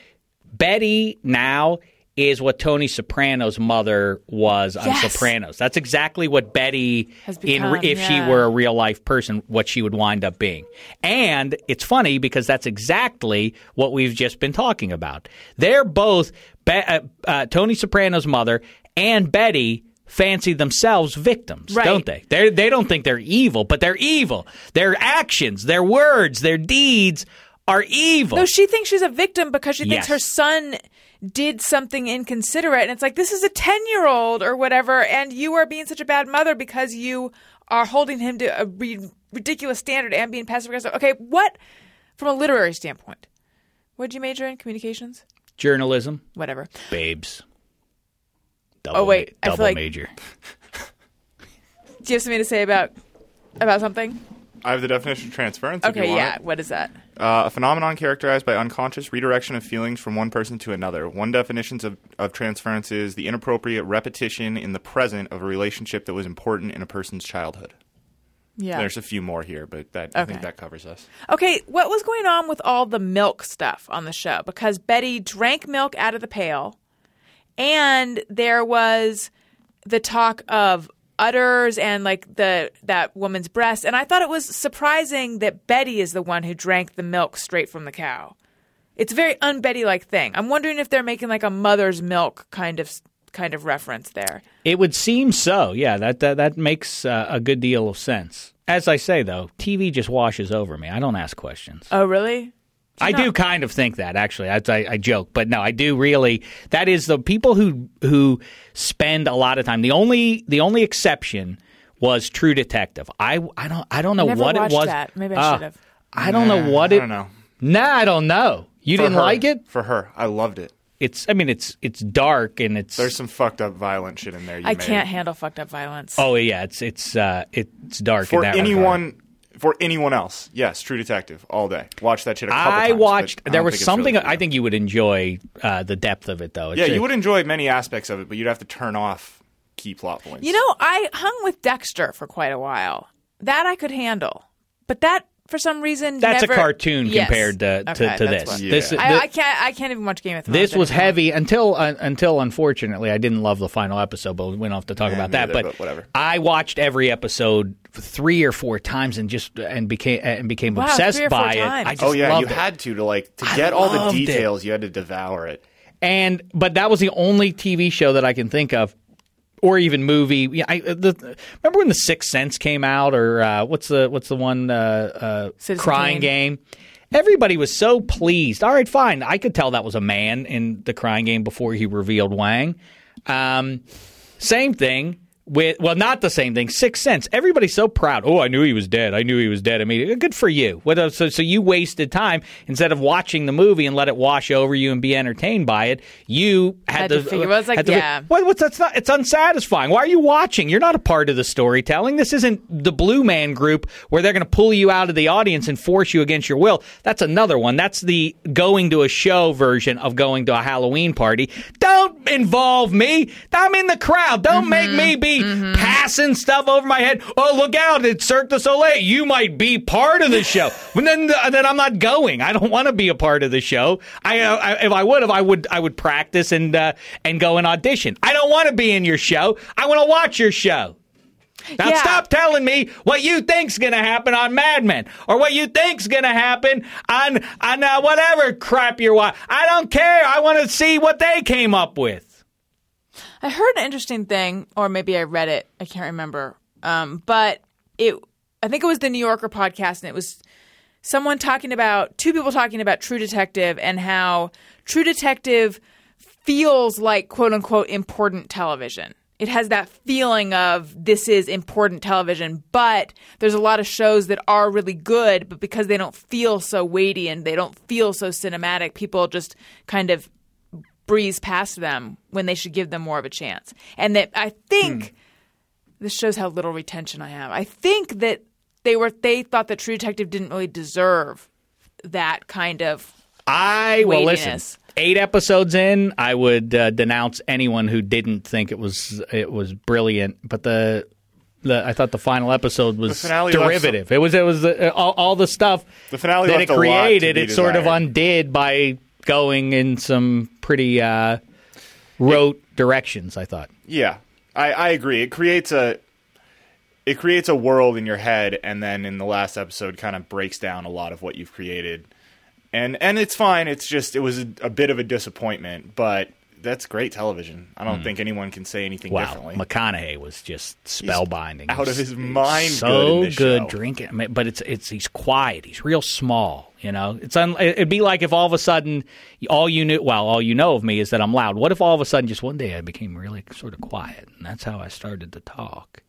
betty now is what tony soprano's mother was on Yes. sopranos. That's exactly what betty Has in become, if she were a real life person what she would wind up being. And it's funny because that's exactly what we've just been talking about. They're both uh, uh, tony soprano's mother and betty fancy themselves victims Right. don't they? They they don't think they're evil but they're evil. Their actions their words their deeds are evil. No, she thinks she's a victim because she thinks Yes. her son did something inconsiderate, and it's like this is a ten-year-old or whatever, and you are being such a bad mother because you are holding him to a re- ridiculous standard and being passive aggressive. Okay, what from a literary standpoint? What did you major in? Communications? journalism Whatever. babes double, Oh, wait, ma- I feel double like- major <laughs> Do you have something to say about about something? I have the definition of transference. if you Okay, want yeah. it. What is that? Uh, a phenomenon characterized by unconscious redirection of feelings from one person to another. One definition of, of transference is the inappropriate repetition in the present of a relationship that was important in a person's childhood. Yeah. There's a few more here, but that I think that covers us. Okay, what was going on with all the milk stuff on the show? Because Betty drank milk out of the pail, and there was the talk of udders and like the that woman's breast, and I thought it was surprising that Betty is the one who drank the milk straight from the cow. It's a very un-Betty like thing. I'm wondering if they're making like a mother's milk kind of kind of reference there. It would seem so. Yeah, that that, that makes uh, a good deal of sense. As I say, though, TV just washes over me. I don't ask questions. Oh, really? I do kind of think that actually. I, I, I joke, but no, I do really. That is the people who who spend a lot of time. The only the only exception was True Detective. I I don't I don't know never what it was. that. Maybe I Ah, should have. I don't know what I it. don't know. Nah, I don't know. You For didn't her- like it? For her, I loved it. It's. I mean, it's it's dark and it's. There's some fucked up violent shit in there. You I made. can't handle fucked up violence. Oh yeah, it's it's uh it's dark in For that regard. Anyone, for anyone else, yes, True Detective all day. Watch that shit a couple I times. watched. but I There was something. really I think you would enjoy uh, the depth of it, though. It's Yeah, a- you would enjoy many aspects of it, but you'd have to turn off key plot points. You know, I hung with Dexter for quite a while. That I could handle, but that for some reason That's never- a cartoon Yes. compared to, to, Okay, to that's this. Yeah. This, I, I can't. I can't even watch Game of Thrones. this was anymore. heavy until uh, until unfortunately I didn't love the final episode, but we went off to talk Yeah, about that. neither, but but whatever. I watched every episode three or four times and just and became and became Wow, obsessed three or four by it. I just oh yeah, loved you it. had to to like to get all the loved it. details. You had to devour it. and but that was the only TV show that I can think of, or even movie. I, the, remember when the Sixth Sense came out, or uh, what's the what's the one uh, uh, Crying. Game? Everybody was so pleased. All right, fine. I could tell that was a man in the Crying Game before he revealed Wang. Um, same thing with well, not the same thing. Sixth Sense. Everybody's so proud. Oh, I knew he was dead. I knew he was dead immediately. Good for you. What else- So, so you wasted time instead of watching the movie and let it wash over you and be entertained by it. You had, Had to uh, figure- well, it's like, to- yeah. What, what's that's not? It's unsatisfying. Why are you watching? You're not a part of the storytelling. This isn't the Blue Man Group where they're going to pull you out of the audience and force you against your will. That's another one. That's the going to a show version of going to a Halloween party. Don't involve me. I'm in the crowd. Don't make mm-hmm. me be passing stuff over my head. Oh, look out! It's Cirque du Soleil. You might be part of the show. <laughs> And then, then I'm not going. I don't want to be a part of the show. I, uh, I if I would have, I would I would practice and uh, and go and audition. I don't want to be in your show. I want to watch your show. Now Yeah. stop telling me what you think's going to happen on Mad Men or what you think's going to happen on on uh, whatever crap you're watching. I don't care. I want to see what they came up with. I heard an interesting thing, or maybe I read it. I can't remember. Um, but it, I think it was the New Yorker podcast, and it was someone talking about two people talking about True Detective and how True Detective feels like quote unquote important television. It has that feeling of this is important television, but there's a lot of shows that are really good, but because they don't feel so weighty and they don't feel so cinematic, people just kind of breeze past them when they should give them more of a chance. And that I think Hmm. this shows how little retention I have. I think that they were they thought that True Detective didn't really deserve that kind of I well listen. Eight episodes in, I would uh, denounce anyone who didn't think it was it was brilliant. But the the I thought the final episode was The finale left derivative. It was it was uh, all, all the stuff The finale that it a lot to created. be It sort of undid by going in some pretty uh, rote directions. I thought. Yeah, I, I agree. It creates a it creates a world in your head, and then in the last episode, kind of breaks down a lot of what you've created. And and it's fine. It's just it was a, a bit of a disappointment, but that's great television. I don't think anyone can say anything Wow, differently. McConaughey was just spellbinding. out of his mind So good good drinking, I mean, but it's it's he's quiet. He's real small. You know, it's un, it'd be like if all of a sudden all you knew, well, all you know of me is that I'm loud. What if all of a sudden just one day I became really sort of quiet, and that's how I started to talk.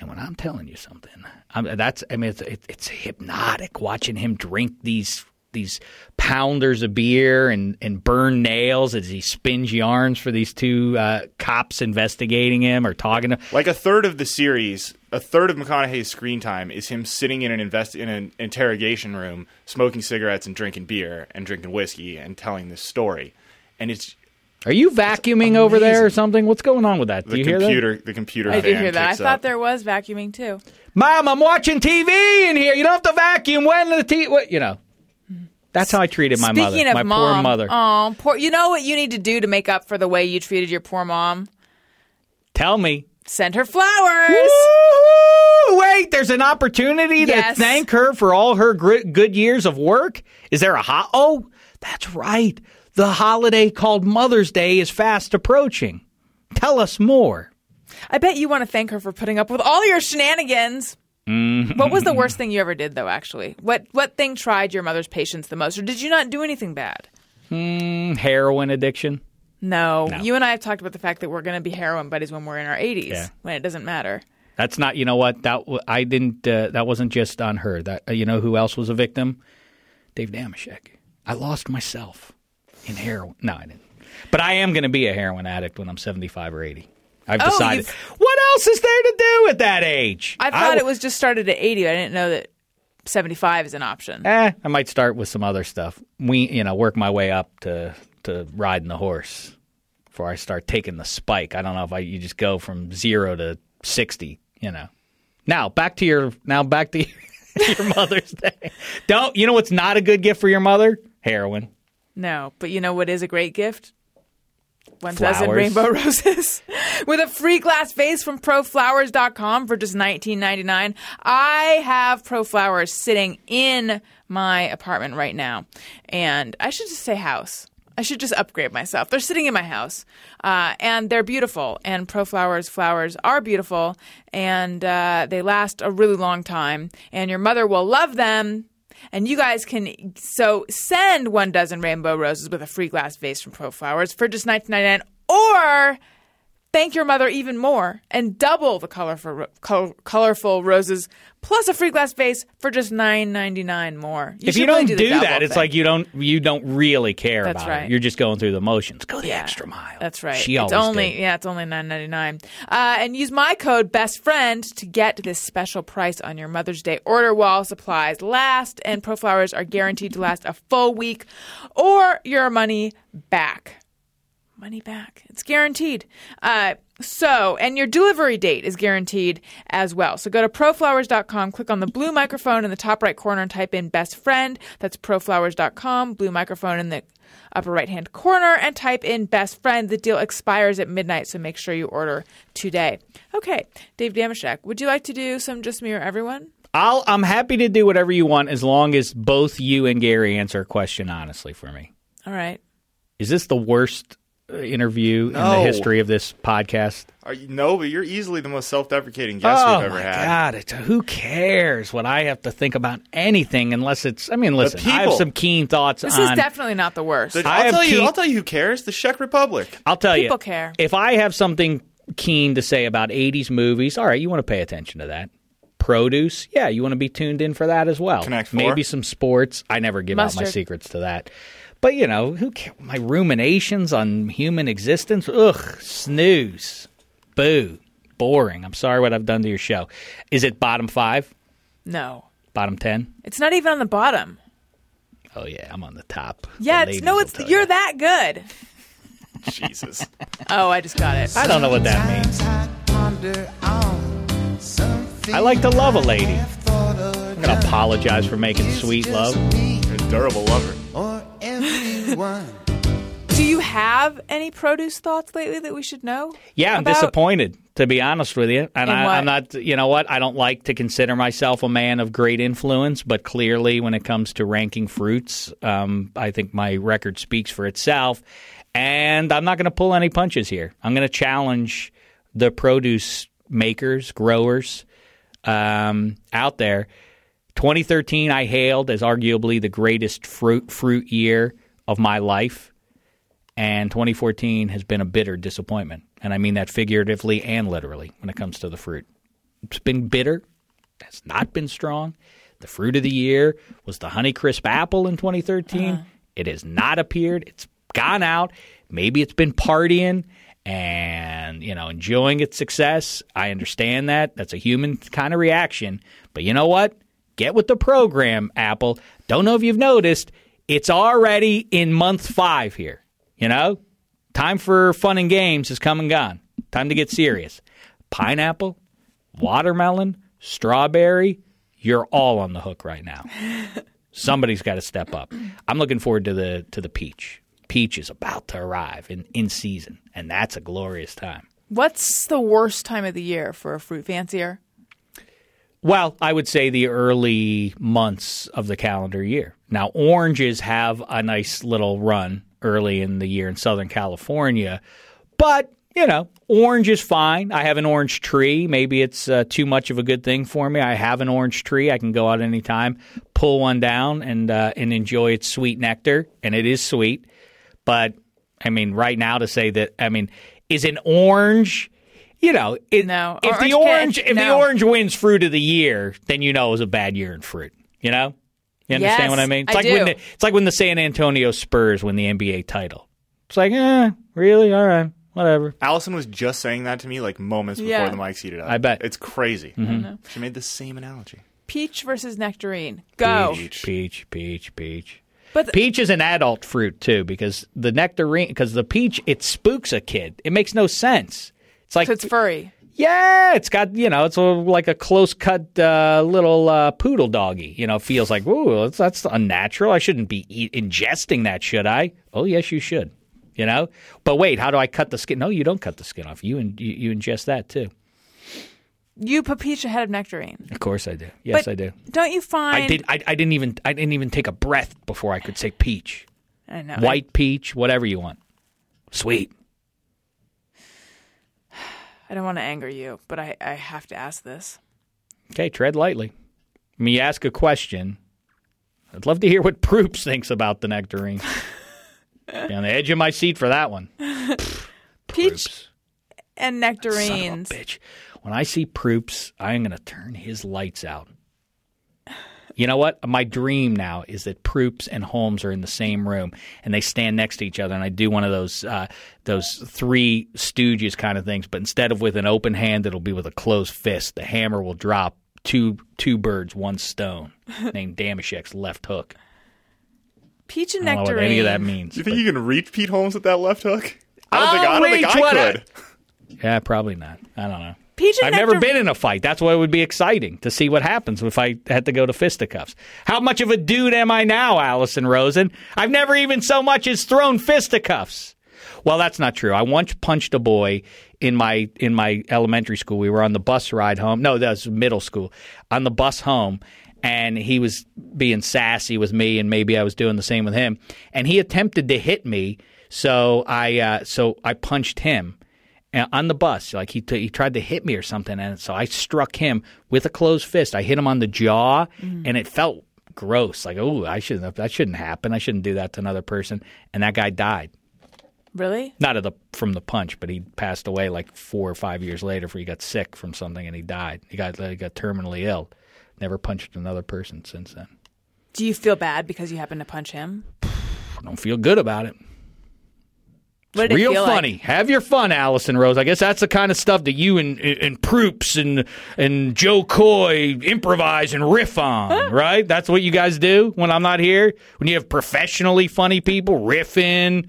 And when I'm telling you something, I'm, that's I mean it's, it, it's hypnotic watching him drink these these pounders of beer and, and burn nails as he spins yarns for these two uh, cops investigating him or talking to. Like a third of the series, a third of McConaughey's screen time is him sitting in an invest in an interrogation room, smoking cigarettes and drinking beer and drinking whiskey and telling this story. And it's Are you vacuuming over there or something? What's going on with that? Do the you hear computer. The computer. I did hear that. I thought up. there was vacuuming too. Mom, I'm watching TV in here. You don't have to vacuum when the TV. What you know? That's how I treated my Speaking mother. of my mom, poor mother. Oh, poor. You know what you need to do to make up for the way you treated your poor mom? Tell me. Send her flowers. Woo! Wait, there's an opportunity Yes. to thank her for all her gr- good years of work. Is there a hot? Oh, that's right. The holiday called Mother's Day is fast approaching. Tell us more. I bet you want to thank her for putting up with all your shenanigans. Mm-hmm. What was the worst thing you ever did, though? Actually, what what thing tried your mother's patience the most, or did you not do anything bad? Heroin addiction. No, No. you and I have talked about the fact that we're going to be heroin buddies when we're in our 80s, Yeah. when it doesn't matter. That's not. You know what? That I didn't. Uh, that wasn't just on her. That uh, you know who else was a victim? Dave Dameshek. I lost myself in heroin. No, I didn't. But I am going to be a heroin addict when I'm 75 or 80. I've Oh, decided. What else is there to do at that age? I thought it was just started at 80. I didn't know that 75 is an option. Eh, I might start with some other stuff. We, you know, work my way up to to riding the horse before I start taking the spike. I don't know if I you just go from zero to sixty. You know. Now back to your now back to <laughs> your Mother's Day. Don't you know what's not a good gift for your mother? Heroin. No, but you know what is a great gift? One dozen Flowers. rainbow <laughs> roses with a free glass vase from proflowers.com for just $19.99. I have ProFlowers sitting in my apartment right now. And I should just say house. I should just upgrade myself. They're sitting in my house, uh, and they're beautiful. And ProFlowers Flowers flowers are beautiful, and uh, they last a really long time. And your mother will love them. And you guys can so send one dozen rainbow roses with a free glass vase from Pro Flowers for just nineteen ninety nine, or thank your mother even more and double the colorful ro- col- colorful roses plus a free glass vase for just nine ninety nine more. if you don't do, do, double that, it's like you don't you don't really care That's about right. it. You're just going through the motions. Go the Yeah, extra mile. That's right. She it's always only did. yeah, it's only nine ninety nine. Uh, and use my code best friend to get this special price on your Mother's Day order while supplies last. And Pro Flowers are guaranteed to last a full week, or your money back. Money back. It's guaranteed. Uh, so, and your delivery date is guaranteed as well. So go to proflowers.com, click on the blue microphone in the top right corner and type in best friend. That's proflowers.com, blue microphone in the upper right hand corner and type in best friend. The deal expires at midnight, so make sure you order today. Okay, Dave Dameshek, would you like to do some Just Me or Everyone? I'll, I'm happy to do whatever you want as long as both you and Gary answer a question honestly for me. All right. Is this the worst uh, interview in the history of this podcast? Are you, no, but you're easily the most self-deprecating guest oh we've ever my had. god! It's, who cares what I have to think about anything unless it's? I mean, listen, I have some keen thoughts This on. is definitely not the worst. The- I I'll have tell you. I'll tell you who cares. The Czech Republic. I'll tell you, People care. if I have something keen to say about '80s movies, all right, you want to pay attention to that. Produce, yeah, you want to be tuned in for that as well. Connect Four. Maybe some sports. I never give out my secrets to that. But you know, who ca- my ruminations on human existence? Ugh, snooze, boo, boring. I'm sorry what I've done to your show. Is it bottom five? No. Bottom ten? It's not even on the bottom. Oh yeah, I'm on the top. Yeah, The it's no, it's you're you. that good. <laughs> Jesus. Oh, I just got it. I don't know what that means. I like to love a lady. I'm gonna apologize for making sweet love. You're a durable lover. Or everyone. Do you have any produce thoughts lately that we should know? Yeah, I'm about? disappointed to be honest with you, and In I, I'm not. You know what? I don't like to consider myself a man of great influence, but clearly, when it comes to ranking fruits, um, I think my record speaks for itself. And I'm not going to pull any punches here. I'm going to challenge the produce makers, growers um, out there. 2013, I hailed as arguably the greatest fruit fruit year of my life and 2014 has been a bitter disappointment. And I mean that figuratively and literally when it comes to the fruit. It's been bitter, it's not been strong. The fruit of the year was the Honeycrisp apple in 2013. Uh-huh. It has not appeared. It's gone out. Maybe it's been partying and, you know, enjoying its success. I understand that. That's a human kind of reaction. But you know what? Get with the program, Apple. Don't know if you've noticed, it's already in month five here. You know, time for fun and games has come and gone. Time to get serious. Pineapple, watermelon, strawberry, you're all on the hook right now. <laughs> Somebody's got to step up. I'm looking forward to the to the peach. Peach is about to arrive in, in season, and that's a glorious time. What's the worst time of the year for a fruit fancier? Well, I would say the early months of the calendar year. Now, oranges have a nice little run early in the year in Southern California, but you know, orange is fine. I have an orange tree. Maybe it's uh, too much of a good thing for me. I have an orange tree. I can go out anytime, pull one down, and uh, and enjoy its sweet nectar, and it is sweet. But I mean, right now to say that, I mean, is an orange. You know, it, No. if the Orange can't- orange if the orange wins fruit of the year, then you know it was a bad year in fruit. You know, you understand Yes, what I mean? It's I like when the, it's like when the San Antonio Spurs win the NBA title. It's like, eh, really? All right, whatever. Alison was just saying that to me like moments before Yeah. the mic heated up. I bet. It's crazy. Mm-hmm. She made the same analogy. Peach versus nectarine. Go. Peach, peach, peach, peach. But the- Peach is an adult fruit too, because the nectarine, because the peach, it spooks a kid. It makes no sense. It's like So it's furry. Yeah, it's got you know, it's a, like a close cut uh, little uh, poodle doggy. You know, feels like ooh, that's, that's unnatural. I shouldn't be eat, ingesting that, should I? Oh yes, you should. You know, but wait, how do I cut the skin? No, you don't cut the skin off. You in, you, you ingest that too. You put peach ahead of nectarine. Of course I do. Yes, but I do. Don't you find? I did. I, I didn't even. I didn't even take a breath before I could say peach, I know. white peach, whatever you want. Sweet. I don't want to anger you, but I, I have to ask this. Okay, tread lightly. Me ask a question. I'd love to hear what <laughs> Proops thinks about the nectarine. <laughs> Be on the edge of my seat for that one. <laughs> Peach Proops. and Son of a nectarines. bitch. When I see Proops, I'm going to turn his lights out. You know what? My dream now is that Proops and Holmes are in the same room and they stand next to each other, and I do one of those uh, those three Stooges kind of things. But instead of with an open hand, it'll be with a closed fist. The hammer will drop two two birds, one stone, <laughs> named Dameshek's left hook. Peach and I don't know nectarine. what any of that means. Do you think but- you can reach Pete Holmes with that left hook? I don't I'll think I, don't think I what I- could. yeah, probably not. I don't know. I've never been in a fight. That's why it would be exciting to see what happens if I had to go to fisticuffs. How much of a dude am I now, Alison Rosen? I've never even so much as thrown fisticuffs. Well, that's not true. I once punched a boy in my in my elementary school. We were on the bus ride home. No, that was middle school. On the bus home, and he was being sassy with me, and maybe I was doing the same with him. And he attempted to hit me, so I uh, so I punched him on the bus. Like he t- he tried to hit me or something, and so I struck him with a closed fist. I hit him on the jaw, mm-hmm. and it felt gross. Like oh, I shouldn't have, that shouldn't happen. I shouldn't do that to another person. And that guy died. Really? Not of the from the punch, but he passed away like four or five years later. For he got sick from something and he died. He got he got terminally ill. Never punched another person since then. Do you feel bad because you happened to punch him? I don't feel good about it. Real funny. Like? Have your fun, Alison Rose. I guess that's the kind of stuff that you and and Proops and and Jo Koy improvise and riff on, right? That's what you guys do when I'm not here. When you have professionally funny people riffing,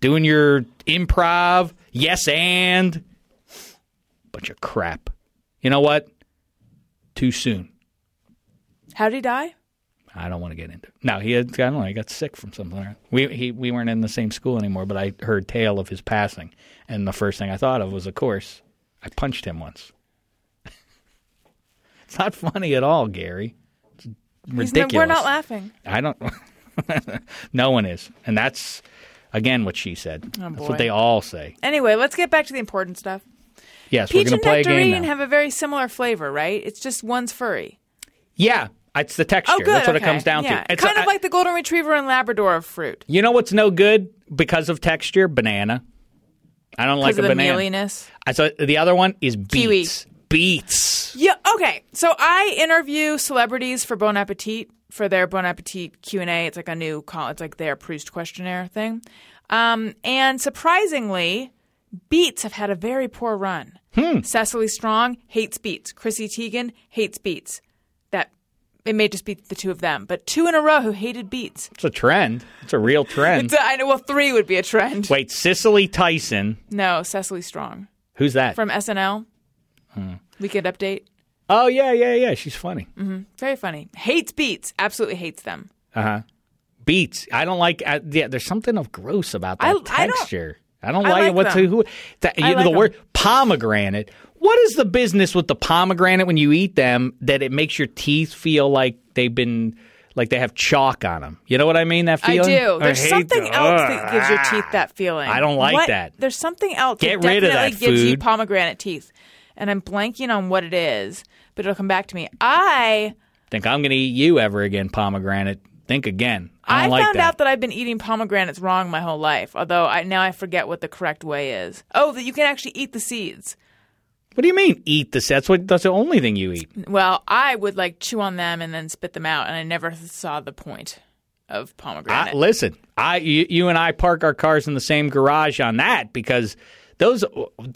doing your improv, yes and bunch of crap. You know what? Too soon. How did he die? I don't want to get into. it. No, he had. I don't know. He got sick from something. We he we weren't in the same school anymore. But I heard tale of his passing, and the first thing I thought of was, of course, I punched him once. <laughs> it's not funny at all, Gary. It's ridiculous. no- we're not laughing. I don't. <laughs> no one is, and that's again what she said. Oh, that's Oh, boy. what they all say. Anyway, let's get back to the important stuff. Yes, Peach we're going and to play a game nectarine now. have a very similar flavor, right? It's just one's furry. yeah, it's the texture. Oh, good. That's what it comes down Yeah. to. It's kind a- of like the golden retriever and Labrador of fruit. You know what's no good because of texture? Banana. I don't like a the banana. mealiness. I saw the other one is Kiwi. beets. Beets. Yeah. Okay. So I interview celebrities for Bon Appetit for their Bon Appetit Q and A. It's like a new call. It's like their Proust questionnaire thing. Um, and surprisingly, beets have had a very poor run. Hmm. Cecily Strong hates beets. Chrissy Teigen hates beets. That it may just be the two of them, but two in a row who hated beets. It's a trend. It's a real trend. A, I know. Well, three would be a trend. Wait, Cicely Tyson. No, Cecily Strong Who's that? from SNL. Hmm. Weekend Update. oh yeah, yeah, yeah. She's funny. Very funny. Hates beets. Absolutely hates them. Uh huh. Beets. I don't like. Uh, yeah, there's something of gross about that I- I don't- texture. I don't, like, like. What's them. who? That, I you know, like the word pomegranate. What is the business with the pomegranate when you eat them that it makes your teeth feel like they've been like they have chalk on them? You know what I mean? That feeling. I feeling. do. There's hate something the- else that ah. gives your teeth that feeling. I don't like What- that. There's something else Get that rid of definitely that gives you pomegranate teeth. And I'm blanking on what it is, but it'll come back to me. I Think I'm going to eat you ever again, pomegranate? Think again. I I, don't like found that. out that I've been eating pomegranates wrong my whole life, although I now I forget what the correct way is. Oh, that you can actually eat the seeds. What do you mean eat the? That's what. That's the only thing you eat. Well, I would like chew on them and then spit them out, and I never saw the point of I, pomegranate. listen, I you, you and I park our cars in the same garage on that because those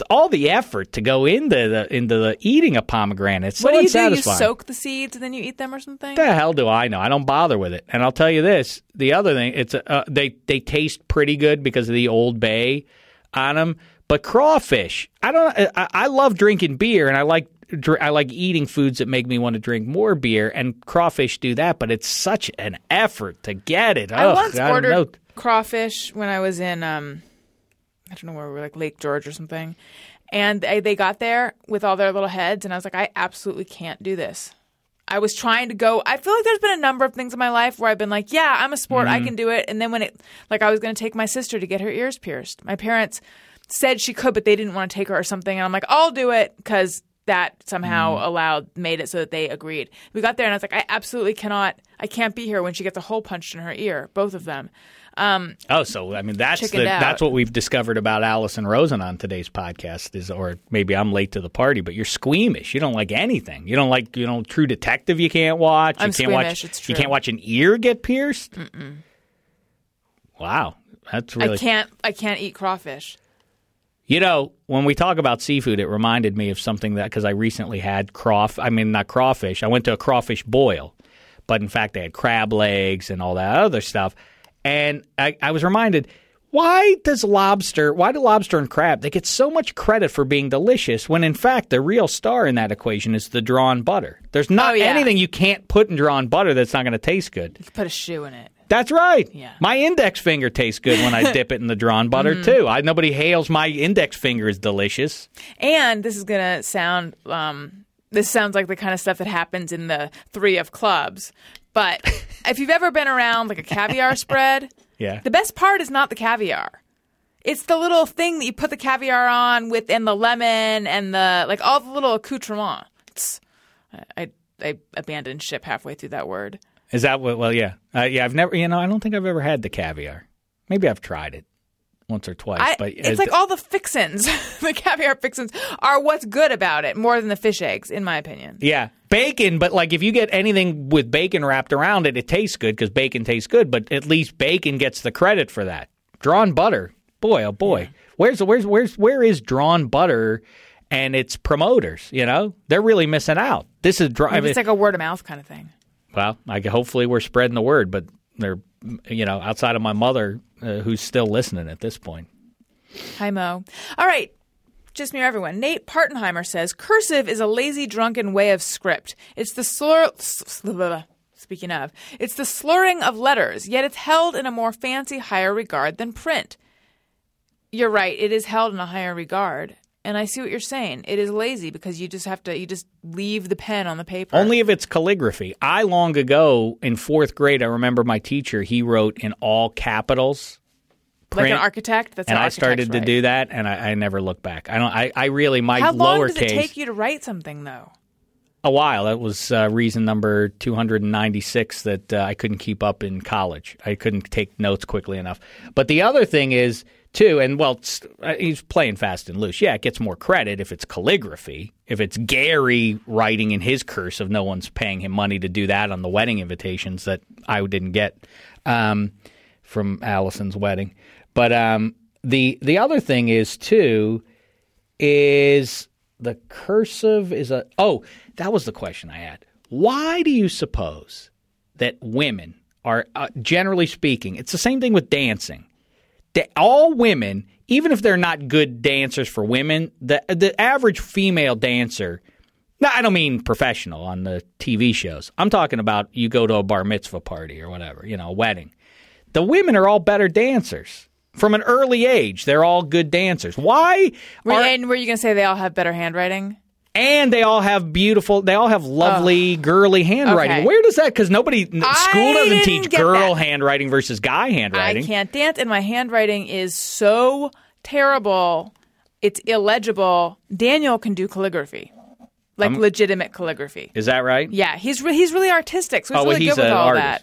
all the effort to go into the into the eating a pomegranate. So what do you do? You soak the seeds and then you eat them or something? the hell do I know? I don't bother with it. And I'll tell you this: the other thing, it's uh, they they taste pretty good because of the Old Bay on them. But crawfish, I don't. I, I love drinking beer, and I like dr- I like eating foods that make me want to drink more beer. And crawfish do that, but it's such an effort to get it. I Ugh, once don't ordered know. crawfish when I was in um I don't know where we were like Lake George or something. And they, they got there with all their little heads and I was like I absolutely can't do this. I was trying to go I feel like there's been a number of things in my life where I've been like, yeah, I'm a sport, Mm-hmm. I can do it. And then when it like I was going to take my sister to get her ears pierced. My parents said she could but they didn't want to take her or something and I'm like, "I'll do it" cuz that somehow Mm-hmm. allowed made it so that they agreed. We got there and I was like, I absolutely cannot. I can't be here when she gets a hole punched in her ear, both of them. Oh, so I mean that's the, that's what we've discovered about Alison Rosen on today's podcast is, or maybe I'm late to the party, but you're squeamish. You don't like anything. You don't like you know True Detective. You can't watch. I'm you can't watch. squeamish, it's You can't watch an ear get pierced. Wow, that's really. I can't. I can't eat crawfish. You know, when we talk about seafood, it reminded me of something that because I recently had crawf. I mean, not crawfish. I went to a crawfish boil, but in fact, they had crab legs and all that other stuff. And I, I was reminded, why does lobster? Why do lobster and crab? They get so much credit for being delicious when in fact the real star in that equation is the drawn butter. There's not Oh, yeah. anything you can't put in drawn butter that's not going to taste good. You could put a shoe in it. That's right. Yeah. My index finger tastes good when I <laughs> dip it in the drawn butter Mm-hmm. too. I nobody hails my index finger as delicious. And this is gonna sound. Um, this sounds like the kind of stuff that happens in the three of clubs. But <laughs> if you've ever been around like a caviar spread, <laughs> Yeah. the best part is not the caviar. It's the little thing that you put the caviar on with, and the lemon, and the like all the little accoutrements. I I abandoned ship halfway through that word. Is that what? Well, yeah, uh, yeah. I've never, you know, I don't think I've ever had the caviar. Maybe I've tried it once or twice, I, but it's uh, like all the fixins, <laughs> the caviar fixins, are what's good about it more than the fish eggs, in my opinion. yeah. bacon, but like if you get anything with bacon wrapped around it, it tastes good because bacon tastes good. But at least bacon gets the credit for that. Drawn butter, boy, oh boy, where's where's where's where is drawn butter and its promoters? You know, they're really missing out. This is dry. It's like a word of mouth kind of thing. Well, I hopefully we're spreading the word, but they're you know outside of my mother uh, who's still listening at this point. Hi, Mo. All right. Just me or everyone. Nate Partenheimer says cursive is a lazy, drunken way of script. It's the slur. Speaking of, it's the slurring of letters, yet it's held in a more fancy, higher regard than print. You're right. It is held in a higher regard. And I see what you're saying. It is lazy because you just have to, you just leave the pen on the paper. Only if it's calligraphy. I long ago in fourth grade, I remember my teacher. He wrote in all capitals. like an architect. That's and I started architects to do that, and I, I never looked back. I don't. I, I really my How long does it take you to write something, though? a while. That was uh, reason number two hundred and ninety six that uh, I couldn't keep up in college. I couldn't take notes quickly enough. But the other thing is too, and well, uh, he's playing fast and loose. Yeah, it gets more credit if it's calligraphy. If it's Gary writing in his cursive no one's paying him money to do that on the wedding invitations that I didn't get um, from Alison's wedding. But um, the the other thing is too is the cursive is a oh that was the question I had. Why do you suppose that women are uh, generally speaking? It's the same thing with dancing. Da- all women, even if they're not good dancers for women, the the average female dancer. No, I don't mean professional on the TV shows. I'm talking about you go to a bar mitzvah party or whatever, you know, a wedding. The women are all better dancers from an early age. They're all good dancers. Why? Are- and were you going to say they all have better handwriting? And they all have beautiful they all have lovely girly handwriting Okay. where does that because nobody I school doesn't teach girl that. handwriting versus guy handwriting I can't dance, and my handwriting is so terrible. It's illegible. Daniel can do calligraphy, like legitimate calligraphy. is that right Yeah, he's re- he's really artistic, so he's Oh, well, really he's good with all artist. that.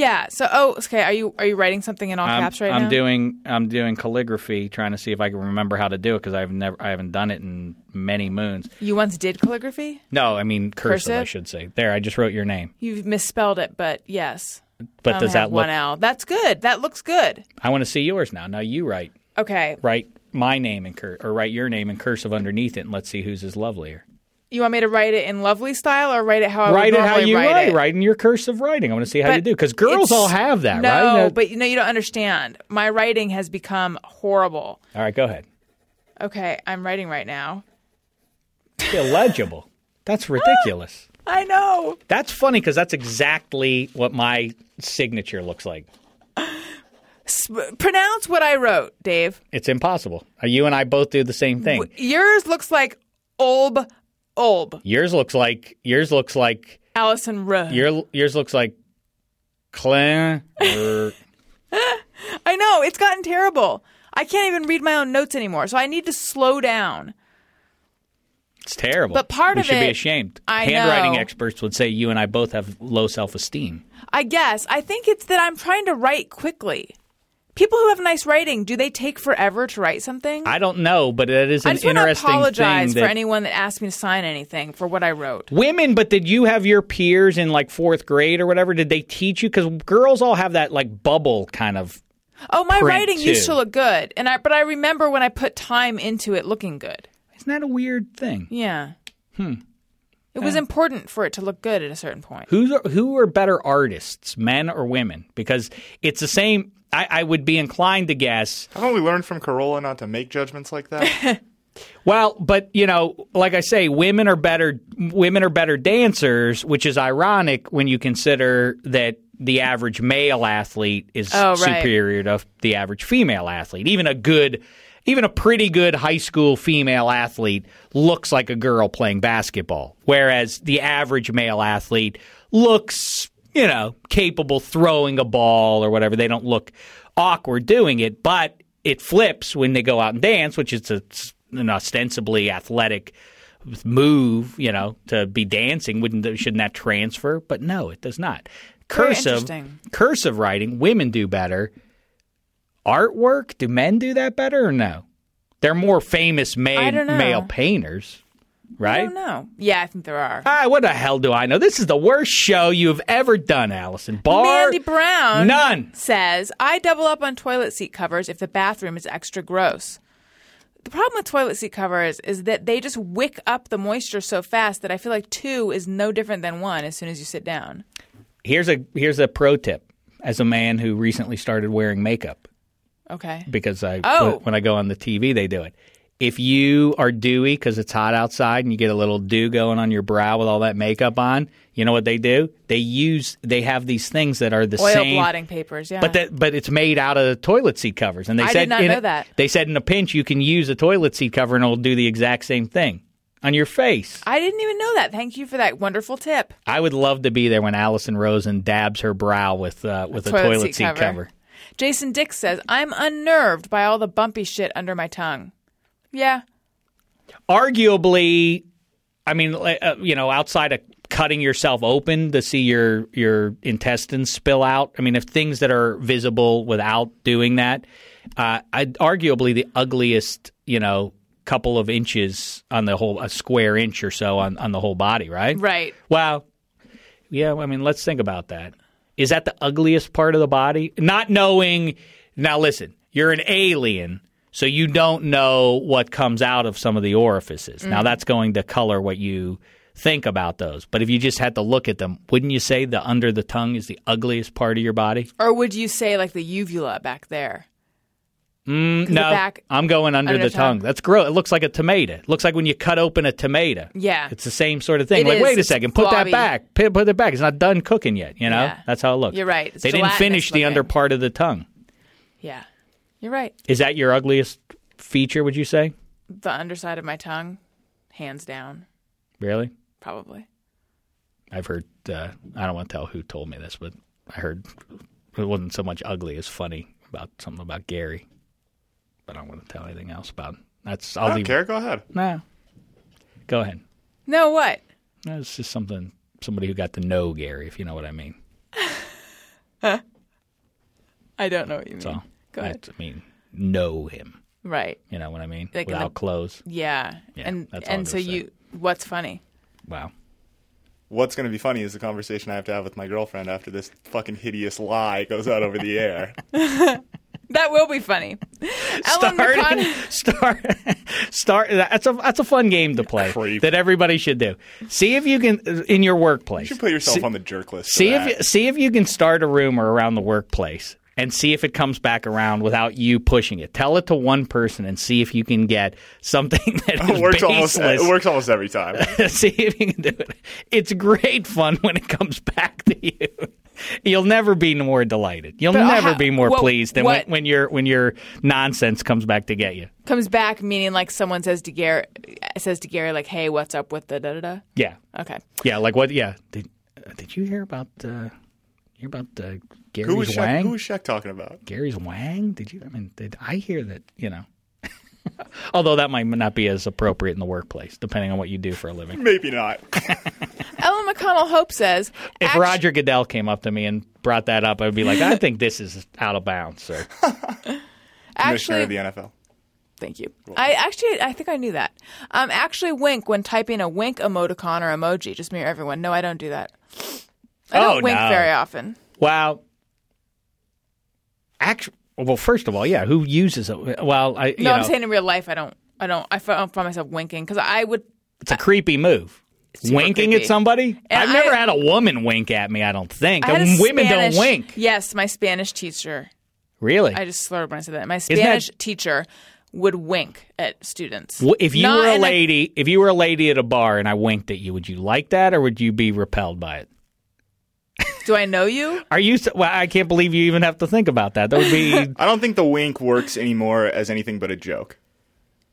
Yeah. So, oh, okay. Are you are you writing something in all I'm, caps right now? I'm doing I'm doing calligraphy trying to see if I can remember how to do it because I've never I haven't done it in many moons You once did calligraphy. no I mean cursive, I should say there I just wrote your name You've misspelled it, but yes. but does that look one L? That's good. That looks good. I want to see yours now now you write Okay. write my name in cur- or write your name in cursive underneath it and let's see whose is lovelier You want me to write it in lovely style or write it how I write it how you write write it? write in your cursive writing I want to see how you do because girls all have that no, right Uh, but you know you don't understand. My writing has become horrible. all right go ahead Okay, I'm writing right now. illegible. <laughs> That's ridiculous. <gasps> I know. That's funny because that's exactly what my signature looks like. Pronounce what I wrote, Dave. It's impossible. Uh, You and I both do the same thing. Yours looks like Olb Olb. Yours looks like yours looks like Alison Ruh. your yours looks like or <laughs> I know it's gotten terrible. I can't even read my own notes anymore, so I need to slow down. it's terrible. But part we of should be ashamed. I Handwriting know. experts would say you and I both have low self esteem. I guess I think it's that I'm trying to write quickly. People who have nice writing, do they take forever to write something? I don't know, but it is I an just want to apologize thing for that anyone that asked me to sign anything for what I wrote. Women, but did you have your peers in like fourth grade or whatever? Did they teach you? Because girls all have that like bubble kind of. Oh, my Print, writing used too. to look good, and I but I remember when I put time into it looking good. Isn't that a weird thing? Yeah. Hmm. It was important for it to look good at a certain point. Who's who are better artists, men or women? Because it's the same. I, I would be inclined to guess. Haven't we learned from Carolla not to make judgments like that? <laughs> Well, but you know, like I say, women are better. Women are better dancers, which is ironic when you consider that the average male athlete is Oh, right. superior to the average female athlete. Even a good, even a pretty good high school female athlete looks like a girl playing basketball, whereas the average male athlete looks, you know, capable throwing a ball or whatever. They don't look awkward doing it, but it flips when they go out and dance, which is a, an ostensibly athletic move, you know, to be dancing. Wouldn't shouldn't that transfer? But no, it does not. Cursive cursive writing, women do better. Artwork, do men do that better or no? They're more famous male, male painters. I right? don't know. Yeah, I think there are. Ah, what the hell do I know? This is the worst show you've ever done, Alison. Bar Mandy Brown none. says, I double up on toilet seat covers if the bathroom is extra gross. The problem with toilet seat covers is that they just wick up the moisture so fast that I feel like two is no different than one as soon as you sit down. Here's a here's a pro tip. As a man who recently started wearing makeup, Okay. because I Oh. when I go on the TV, they do it. If you are dewy because it's hot outside and you get a little dew going on your brow with all that makeup on, you know what they do? They use they have these things that are the same Oil same blotting papers, yeah. But that, but it's made out of toilet seat covers, and they I did said not in know a- that. They said in a pinch you can use a toilet seat cover and it'll do the exact same thing on your face. I didn't even know that. Thank you for that wonderful tip. I would love to be there when Alison Rosen dabs her brow with uh, with a toilet, seat, cover. Jason Dix says, I'm unnerved by all the bumpy shit under my tongue. Yeah. Arguably, I mean, like, uh, you know, outside of cutting yourself open to see your your intestines spill out. I mean, if things that are visible without doing that, uh, I'd arguably the ugliest, you know, couple of inches on the whole, a square inch or so on on the whole body, right? Right. Well, yeah, I mean, let's think about that. Is that the ugliest part of the body? Not knowing. Now, listen, you're an alien, so you don't know what comes out of some of the orifices. Now, that's going to color what you think about those. But if you just had to look at them, wouldn't you say the under the tongue is the ugliest part of your body? Or would you say like the uvula back there? Mm, no, back- I'm going under, under the tongue. tongue. That's gross. It looks like a tomato. It looks like when you cut open a tomato. Yeah. It's the same sort of thing. It like, is. wait a second, put that back. Put, put it back. It's not done cooking yet. You know, Yeah. that's how it looks. You're right. It's they didn't finish the under part of the tongue. Yeah. You're right. Is that your ugliest feature? Would you say? The underside of my tongue, hands down, Really? probably. I've heard. Uh, I don't want to tell who told me this, but I heard it wasn't so much ugly as funny about something about Gary. But I don't want to tell anything else about. That's. I'll I don't leave. care. Go ahead. Nah. Go ahead. No, what? It's just something. Somebody who got to know Gary, if you know what I mean. <laughs> I don't know what you mean. So Go ahead. I mean, know him. Right. You know what I mean? Like in Without the- clothes. Yeah. Yeah, and and so say. you what's funny? Wow. What's going to be funny is the conversation I have to have with my girlfriend after this fucking hideous lie goes out over the air. <laughs> That will be funny. <laughs> Ellen Starting, McCon- <laughs> start, start. That's a that's a fun game to play Creep. that everybody should do. See if you can in your workplace. You should put yourself see, on the jerk list. See if you, see if you can start a rumor around the workplace and see if it comes back around without you pushing it. Tell it to one person and see if you can get something <laughs> that is it works almost. It works almost every time. <laughs> see if you can do it. It's great fun when it comes back to you. You'll never be more delighted. You'll But never how- be more what- pleased than when, when your when your nonsense comes back to get you. comes back meaning like someone says to Gary says to Gary like, "Hey, what's up with the da da da?" Yeah, Okay. yeah. Like what? Yeah. Did uh, did you hear about uh, hear about uh, Gary's Who was Shaq, Wang? who was Shaq talking about? Gary's Wang? Did you? I mean, did I hear that? You know. <laughs> Although that might not be as appropriate in the workplace, depending on what you do for a living. Maybe not. <laughs> Ellen McConnell Hope says, If "Actu- Roger Goodell came up to me and brought that up, I'd be like, I think this is out of bounds, sir. <laughs> Commissioner actually of the NFL. Thank you. I actually, I think I knew that. Um, actually, wink when typing a wink emoticon or emoji. Just mirror everyone. No, I don't do that. I don't Oh, wink no. very often. Well, actually, well, first of all, yeah, who uses it? Well, I, you No, know, I'm saying in real life, I don't. I don't. I find myself winking because I would. it's a creepy move. Winking creepy. at somebody? And I've never I- had a woman wink at me. I don't think. I had a Women Spanish- don't wink. Yes, my Spanish teacher. Really? I just slurred when I said that. My that- Spanish teacher would wink at students. If you Not were a lady, if you were a lady at a bar and I winked at you, would you like that, or would you be repelled by it? Do I know you? Are you? so- Well, I can't believe you even have to think about that. That would be. <laughs> I don't think the wink works anymore as anything but a joke.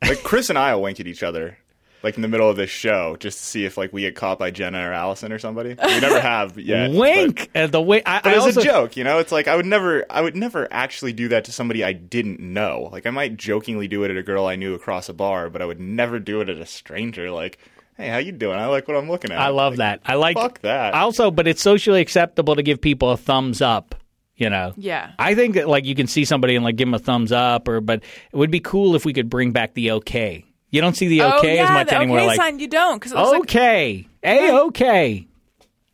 Like Chris and I will wink at each other, like in the middle of this show, just to see if like we get caught by Jenna or Alison or somebody. We never have yet. but- wink at the way. I, But I it's also, a joke, you know. It's like I would never, I would never actually do that to somebody I didn't know. Like I might jokingly do it at a girl I knew across a bar, but I would never do it at a stranger. Like, hey, how you doing? I like what I'm looking at. I love Like, that. I like fuck that. Also, but it's socially acceptable to give people a thumbs up. You know. Yeah. I think that like you can see somebody and like give them a thumbs up, or but it would be cool if we could bring back the okay. You don't see the oh okay yeah, as much the anymore. okay like sign you don't because it looks like okay, a okay.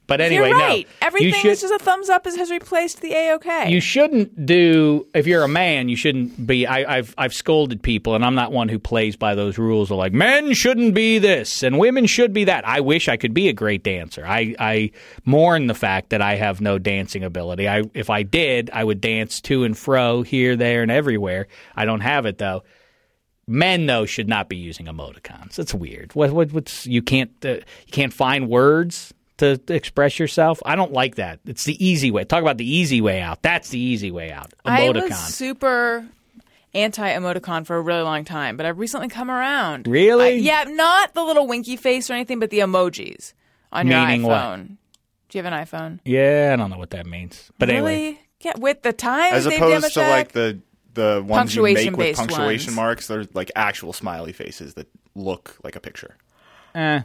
But anyway, you're right. no. Everything should, that's just a thumbs up has replaced the a okay. you shouldn't do if you're a man you shouldn't be I, i've i've scolded people and i'm not one who plays by those rules of like men shouldn't be this and women should be that. I wish i could be a great dancer. I i mourn the fact that i have no dancing ability. I if i did i would dance to and fro here there and everywhere. I don't have it though. Men though should not be using emoticons. That's weird. What, what what's you can't uh, you can't find words to, to express yourself i don't like that it's the easy way talk about the easy way out that's the easy way out I was super anti emoticon for a really long time, but I've recently come around. Really? I- yeah, not the little winky face or anything, but the emojis on your Meaning what? Do you have an iPhone? yeah i don't know what that means but really? anyway Yeah, with the time, As opposed to like the the ones you make with Punctuation-based punctuation ones. marks, they're like actual smiley faces that look like a picture. eh,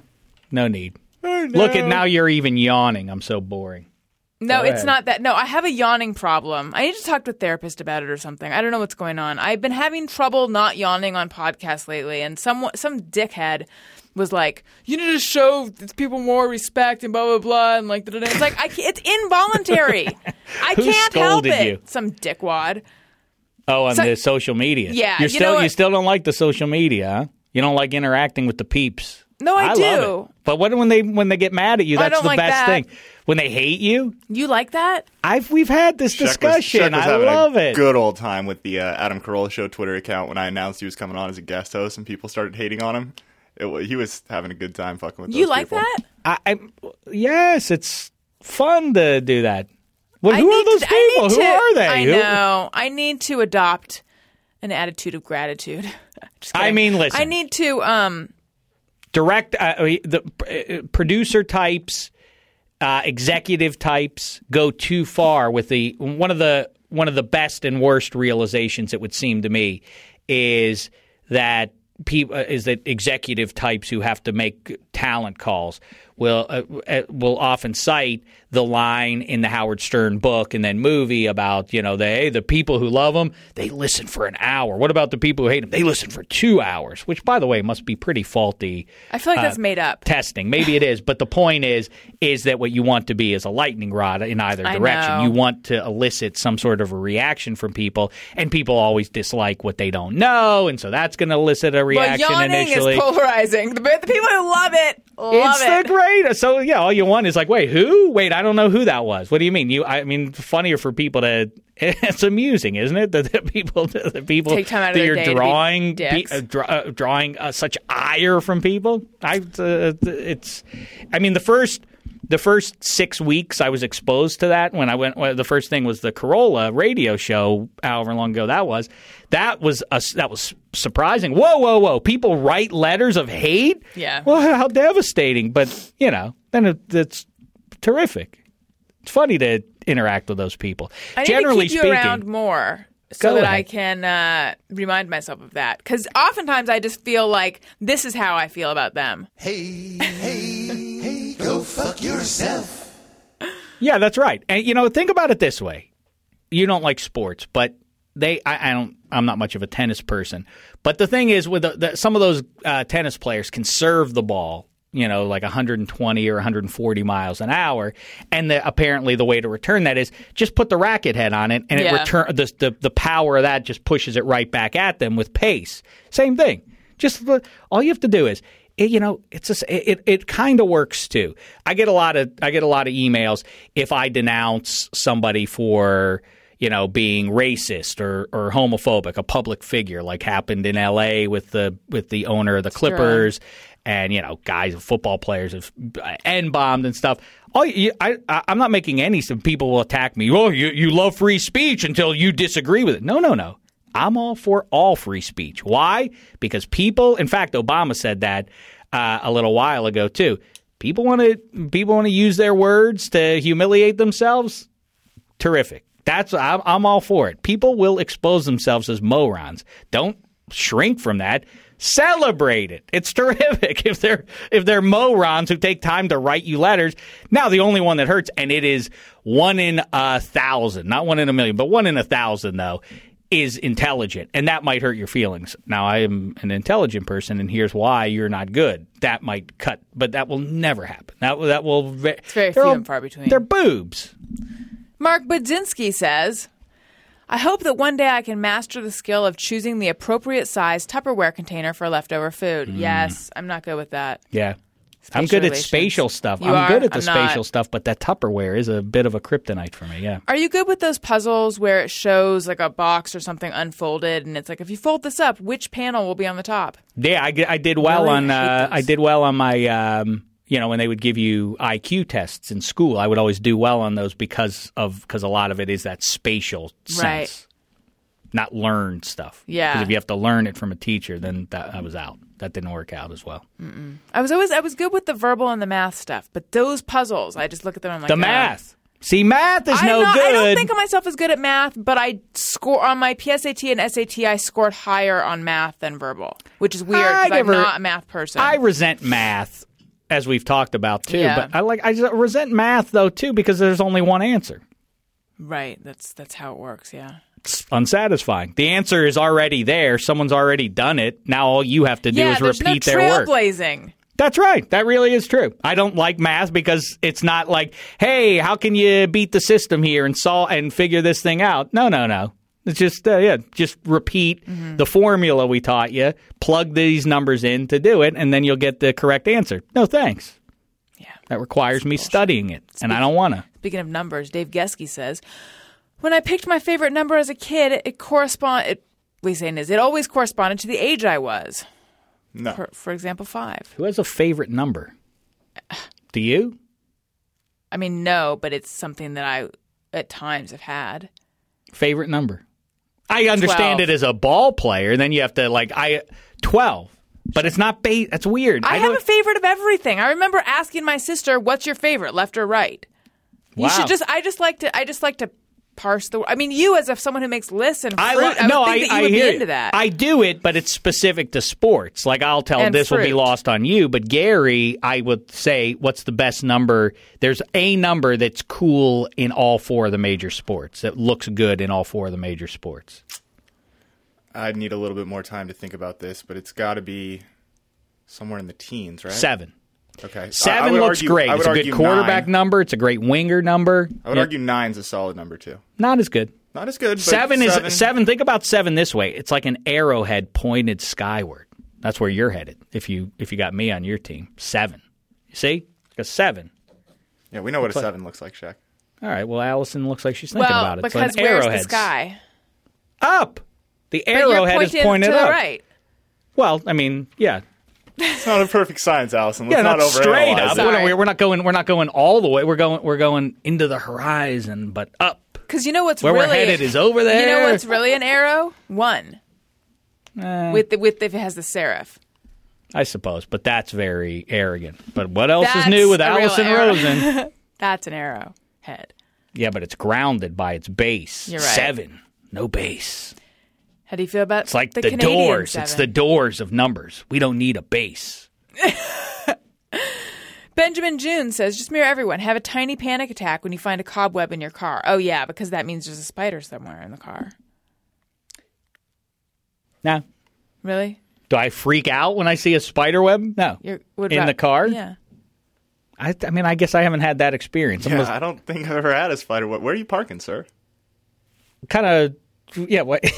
no need Oh, look at now you're even yawning i'm so boring No, Go it's ahead. not that. No, I have a yawning problem. I need to talk to a therapist about it or something. I don't know what's going on. I've been having trouble not yawning on podcasts lately, and some some dickhead was like, "You need to show people more respect and blah blah blah," and like, it's like I it's involuntary. <laughs> I can't help it. you? Some dickwad. oh on So- the social media Yeah, you're you still know you still don't like the social media huh? you don't like interacting with the peeps No, I love do. It. but what when they when they get mad at you that's the like best that. thing when they hate you You like that? I've we've had this Shek discussion. Was I love a it. Good old time with the uh, Adam Carolla Show Twitter account when I announced he was coming on as a guest host and people started hating on him. It, he was having a good time fucking with You those like people. that? I, I yes, it's fun to do that. Well, who are those to- I people? Who to- are they? I Who- know. I need to adopt an attitude of gratitude. <laughs> Just I mean, listen. I need to. Um, direct uh, the uh, producer types, uh, executive types go too far with the one of the one of the best and worst realizations it would seem to me is that people uh, is that executive types who have to make talent calls will uh, uh, will often cite the line in the Howard Stern book and then movie about you know the hey the people who love him they listen for an hour. What about the people who hate him? They listen for two hours, which by the way must be pretty faulty I feel like Uh, that's made up. testing. Maybe it is, but the point is is that what you want to be is a lightning rod in either direction. You want to elicit some sort of a reaction from people, and people always dislike what they don't know, and so that's going to elicit a But reaction yawning initially. is polarizing. The, the people who love it love it's it. the greatest. So yeah, all you want is like, wait, who? Wait, I don't know who that was. What do you mean? You? I mean, funnier for people to. <laughs> It's amusing, isn't it? That <laughs> the people, the people Take time out of that you're day to be drawing, uh, draw, uh, drawing uh, such ire from people. I, uh, it's. I mean, the first. The first six weeks, I was exposed to that when I went. Well, the first thing was the Carolla radio show, however long ago that was. That was a, that was surprising. Whoa, whoa, whoa! People write letters of hate. Yeah. Well, how devastating! But you know, then it, it's terrific. It's funny to interact with those people. I need Generally to keep speaking, you around more so Go that ahead. I can uh, remind myself of that. Because oftentimes I just feel like this is how I feel about them. Hey, hey, hey, go fuck yourself. yeah, that's right. And you know, think about it this way: you don't like sports, but they. I, I don't. I'm not much of a tennis person, but the thing is, with the, the, some of those uh, tennis players can serve the ball. You know, like 120 or 140 miles an hour, and the, apparently the way to return that is just put the racket head on it, and it return the, the the power of that just pushes it right back at them with pace. Same thing. Just all you have to do is it, you know it's just, it it kind of works too. I get a lot of I get a lot of emails if I denounce somebody for you know being racist or or homophobic, a public figure like happened in L.A. with the with the owner of the Clippers. And you know, guys, football players have n bombed and stuff. You, I, I, I'm not making any. Some people will attack me. Oh, you, you love free speech until you disagree with it. No, no, no. I'm all for all free speech. Why? Because people, in fact, Obama said that uh, a little while ago too. People want to people want to use their words to humiliate themselves. Terrific. That's I'm, I'm all for it. People will expose themselves as morons. Don't shrink from that. Celebrate it. It's <laughs> terrific if they're if they're morons who take time to write you letters. Now the only one that hurts, and it is one in a thousand, not one in a million, but one in a thousand though, is intelligent, and that might hurt your feelings. Now, I am an intelligent person, and here's why you're not good. That might cut, but that will never happen. That that will. It's very few and far between. They're boobs. Mark Budzinski says, I hope that one day I can master the skill of choosing the appropriate size Tupperware container for leftover food. Mm. Yes, I'm not good with that. Yeah. I'm good at spatial stuff. You I'm are? good at the I'm not. spatial stuff, but that Tupperware is a bit of a kryptonite for me. Yeah. Are you good with those puzzles where it shows like a box or something unfolded and it's like if you fold this up, which panel will be on the top? Yeah, I, I did well Really? on. I Uh. I did well on my. Um, you know, when they would give you IQ tests in school, I would always do well on those because of because a lot of it is that spatial sense, Right. not learned stuff. Yeah. Because if you have to learn it from a teacher, then that I was out. That didn't work out as well. I was always I was good with the verbal and the math stuff, but those puzzles, I just look at them and I'm like The "Oh." math. See, math is I'm no not, good. I don't think of myself as good at math, but I score on my PSAT and SAT. I scored higher on math than verbal, which is weird because I'm not a math person. I resent math, as we've talked about too. Yeah. But I like I just resent math though too because there's only one answer. right, that's that's how it works. Yeah. It's unsatisfying. The answer is already there. Someone's already done it. Now all you have to do yeah, is repeat no their work. trailblazing. That's right. That really is true. I don't like math because it's not like, hey, how can you beat the system here and solve and figure this thing out? No, no, no. It's just uh, yeah, just repeat Mm-hmm. the formula we taught you, plug these numbers in to do it, and then you'll get the correct answer. No thanks. Yeah. That requires me studying it, and I don't want to. Speaking of numbers, Dave Geske says, "When I picked my favorite number as a kid, it, it correspond. It, what he's saying is, it always corresponded to the age I was. No. For, for example, five. Who has a favorite number? Do you? I mean, no, but it's something that I at times have had. Favorite number? I understand 12. it as a ball player. Then you have to like I twelve, but it's not base. That's weird. I, have a favorite of everything. I remember asking my sister, "What's your favorite, left or right?" You should just. I just like to. I just like to parse the. I mean, you as if someone who makes lists and fruit. I, I, li- would no, think I, that you I would hear be it. into that. I do it, but it's specific to sports. Like I'll tell And this will be lost on you, but Gary, I would say, what's the best number? There's a number that's cool in all four of the major sports. That looks good in all four of the major sports. I'd need a little bit more time to think about this, but it's got to be somewhere in the teens, right? Seven. Okay. I- I Seven looks argue- great. It's a good quarterback nine. number. It's a great winger number. I would Yeah. argue nine's a solid number too. Not as good. Not as good. But Seven is seven. seven. Think about seven this way. It's like an arrowhead pointed skyward. That's where you're headed. If you if you got me on your team, seven. You see, like a seven. Yeah, we know what a seven looks like, Shaq. All right. Well, Alison looks like she's thinking well, about it. because so where's arrowhead the sky? up. The arrowhead is pointed to up. the right. Well, I mean, yeah, It's not a perfect science, Alison. Let's yeah, not, not straight up. We're not, Sorry. we're not going. We're not going all the way. We're going. We're going into the horizon, but up. Because you know what's Where really we're headed is over there. You know what's really an arrow? One. Eh, With the, with if it has the serif. I suppose, but that's very arrogant. But what else is new with Alison. Rosen? <laughs> That's an arrow head. Yeah, but it's grounded by its base. You're right. Seven. No base. How do you feel about It's like the, the, Canadian doors. It's the doors of numbers. We don't need a base. <laughs> Benjamin June says, just mirror everyone. Have a tiny panic attack when you find a cobweb in your car. Oh yeah, because that means there's a spider somewhere in the car. Now, Really? do I freak out when I see a spider web? No. You're, what In about- the car? Yeah. I, I mean, I guess I haven't had that experience. I'm Yeah, I don't think I've ever had a spider web. Where are you parking, sir? kind of, yeah. What? <laughs>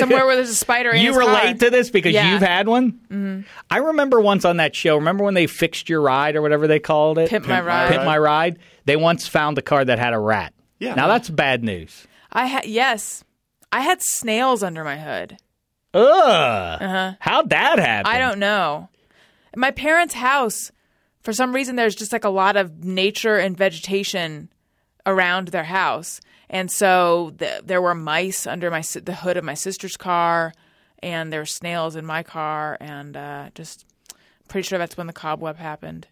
Somewhere <laughs> where there's a spider in you his car. relate to this because Yeah. you've had one. Mm-hmm. I remember once on that show. Remember when they fixed your ride or whatever they called it? Pimp My Pimp My Ride. Pimp my ride. They once found a car that had a rat. Yeah. Now that's bad news. I had yes. I had snails under my hood. Ugh. How'd that happen? Uh-huh. I don't know. My parents' house, for some reason, there's just like a lot of nature and vegetation around their house, and so th- there were mice under my the hood of my sister's car, and there were snails in my car, and uh, just pretty sure that's when the cobweb happened.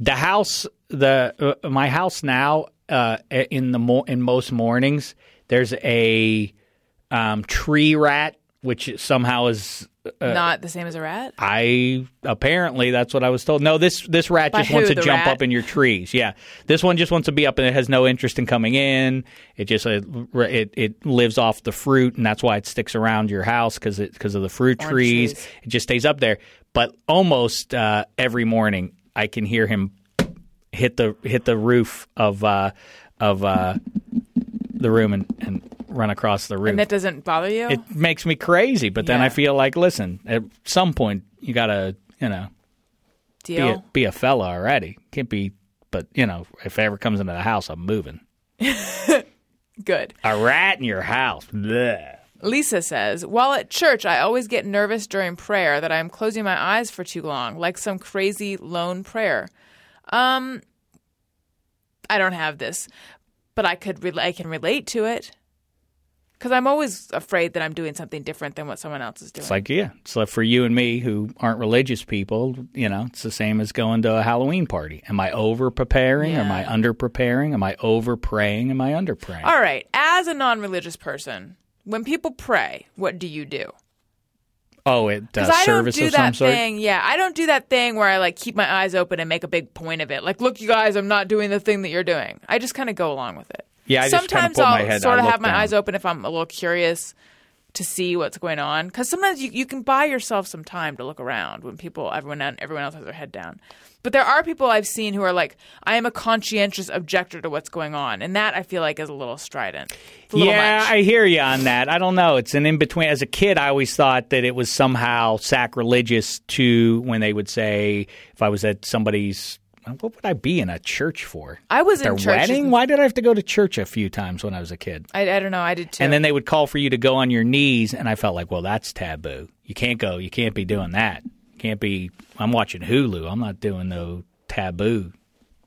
the house the uh, my house now uh, in the mo- in most mornings there's a um, tree rat which somehow is not the same as a rat. I apparently that's what I was told. No, this this rat By just wants to jump rat? up in your trees. Yeah, this one just wants to be up and it has no interest in coming in. It just uh, it it lives off the fruit and that's why it sticks around your house because it because of the fruit trees. trees. It just stays up there. But almost uh, every morning, I can hear him hit the hit the roof of uh, of uh, the room and, and run across the roof And that doesn't bother you? it makes me crazy. But then Yeah. I feel like, listen, at some point you gotta, you know, be Deal? a, be a fella already. Can't be, but you know, if it ever comes into the house, I'm moving. <laughs> Good. A rat in your house. Bleh. Lisa says, While at church, I always get nervous during prayer that I am closing my eyes for too long, like some crazy lone prayer. Um, I don't have this, but I could re- I can relate to it because I'm always afraid that I'm doing something different than what someone else is doing. It's like, yeah, So for you and me who aren't religious people, you know, it's the same as going to a Halloween party. Am I over preparing? Am I under preparing? Am I over praying? Am I under praying? All right, as a non-religious person, when people pray, what do you do? Oh, it uh, I don't do of some that sort. thing. Yeah, I don't do that thing where I like keep my eyes open and make a big point of it. Like, look, you guys, I'm not doing the thing that you're doing. I just kind of go along with it. Yeah, I sometimes I'll head- sort of have my down. eyes open if I'm a little curious to see what's going on. Because sometimes you, you can buy yourself some time to look around when people everyone everyone else has their head down. But there are people I've seen who are like, I am a conscientious objector to what's going on, and that I feel like is a little strident. A little yeah, much. I hear you on that. I don't know. It's an in between. As a kid, I always thought that it was somehow sacrilegious to when they would say, if I was at somebody's, what would I be in a church for? I was Their in churches- wedding? Why did I have to go to church a few times when I was a kid? I, I don't know. I did too. And then they would call for you to go on your knees, and I felt like, well, that's taboo. You can't go. You can't be doing that. You Can't be. I'm watching Hulu. I'm not doing no taboo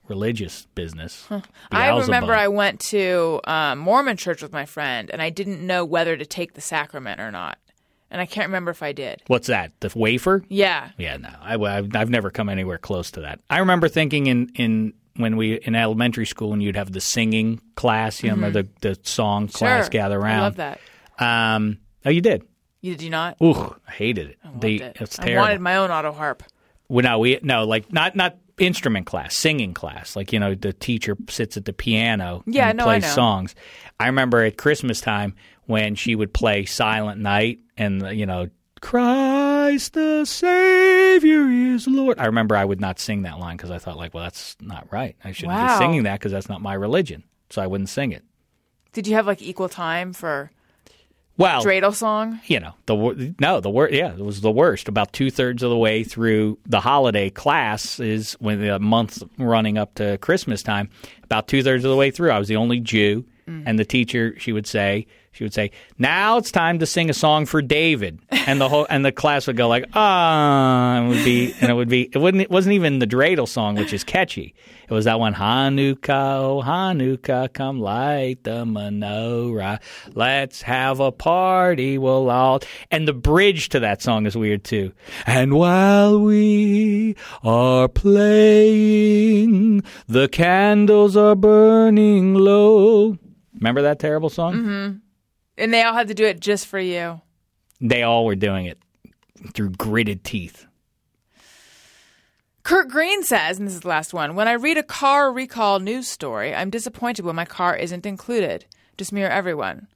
religious business. I remember I went to um, Mormon church with my friend, and I didn't know whether to take the sacrament or not. And I can't remember if I did. What's that? The wafer? Yeah. Yeah, no, I, have I've never come anywhere close to that. I remember thinking in in when we in elementary school when you'd have the singing class, you know, the the song class Mm-hmm. Sure. gather around. I love that. Um, oh, you did. You, did you not? Ooh, I hated it. Loved the it. it's I wanted my own auto harp. Well, no, we no like not not instrument class, singing class. Like you know, the teacher sits at the piano Yeah, and no, I plays know. songs. I remember at Christmas time when she would play Silent Night and you know. Christ the Savior is Lord. I remember I would not sing that line because I thought, like, well, that's not right. I shouldn't Wow. be singing that because that's not my religion. So I wouldn't sing it. Did you have like equal time for Well, dreidel song? you know the no the worst yeah it was the worst about two-thirds of the way through the holiday class is when the month running up to christmas time about two-thirds of the way through i was the only jew mm. and the teacher she would say she would say now it's time to sing a song for david. And the whole and the class would go like ah and it would be and it would be it wouldn't it wasn't even the dreidel song which is catchy. It was that one hanukkah oh hanukkah come light the menorah. Let's have a party we'll all and the bridge to that song is weird too. And while we are playing the candles are burning low. Remember that terrible song And they all had to do it just for you. they all were doing it through gritted teeth Kurt Green says, and this is the last one When I read a car recall news story, I'm disappointed when my car isn't included. Just mirror everyone.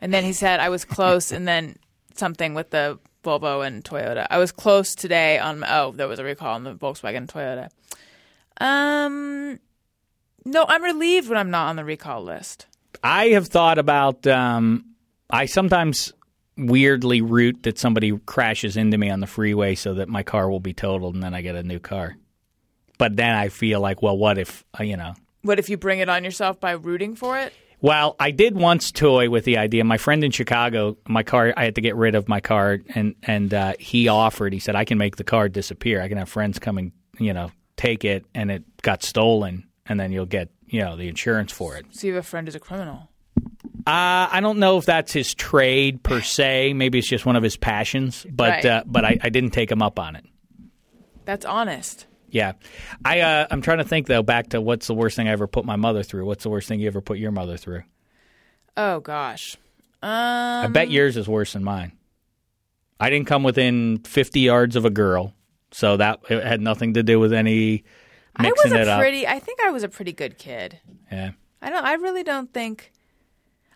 And then he said, I was close, and then something with the Volvo and Toyota. I was close today on, oh, there was a recall on the Volkswagen Toyota. Um, no, I'm relieved when I'm not on the recall list. I have thought about. Um, I sometimes weirdly root that somebody crashes into me on the freeway so that my car will be totaled and then I get a new car. But then I feel like, well, what if uh, you know? What if you bring it on yourself by rooting for it? Well, I did once toy with the idea. My friend in Chicago, my car, I had to get rid of my car, and and uh, he offered. He said, "I can make the car disappear. I can have friends coming, you know, take it, and it got stolen, and then you'll get, you know, the insurance for it." So you have a friend who's a criminal. Uh, I don't know if that's his trade per se. Maybe it's just one of his passions. But Right. uh, but I, I didn't take him up on it. That's honest. Yeah, I uh, I'm trying to think though. Back to what's the worst thing I ever put my mother through? What's the worst thing you ever put your mother through? Oh, gosh. Um, I bet yours is worse than mine. I didn't come within 50 yards of a girl, so that it had nothing to do with any I mixing was it a up. pretty. I think I was a pretty good kid. Yeah. I don't. I really don't think.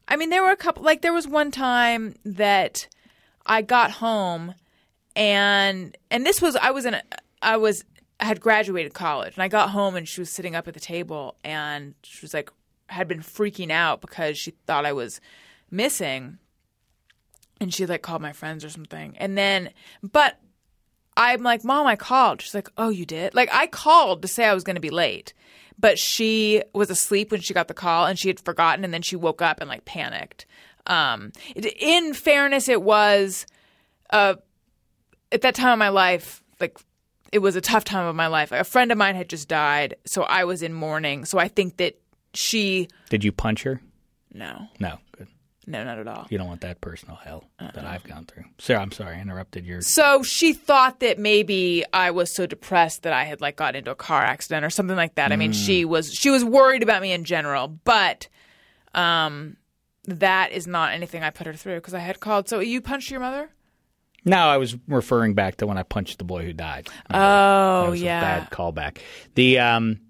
I mean, there were a couple. Like there was one time that I got home, and and this was I was in. A, I was I had graduated college, and I got home, and she was sitting up at the table, and she was like had been freaking out because she thought I was missing, and she like called my friends or something, and then but. I'm like, Mom, I called. She's like, Oh, you did? Like, I called to say I was going to be late, but she was asleep when she got the call and she had forgotten and then she woke up and like panicked. Um, it, in fairness, it was, uh, at that time of my life, like, it was a tough time of my life. A friend of mine had just died, so I was in mourning. So I think that she, Did you punch her? no, No. Good. No, not at all. You don't want that personal hell Uh-uh. that I've gone through. Sarah, I'm sorry, I interrupted your. So she thought that maybe I was so depressed that I had like got into a car accident or something like that. I mean, she was she was worried about me in general, but um that is not anything I put her through because I had called. So you punched your mother? No, I was referring back to when I punched the boy who died. Oh That was yeah. a bad callback. The um,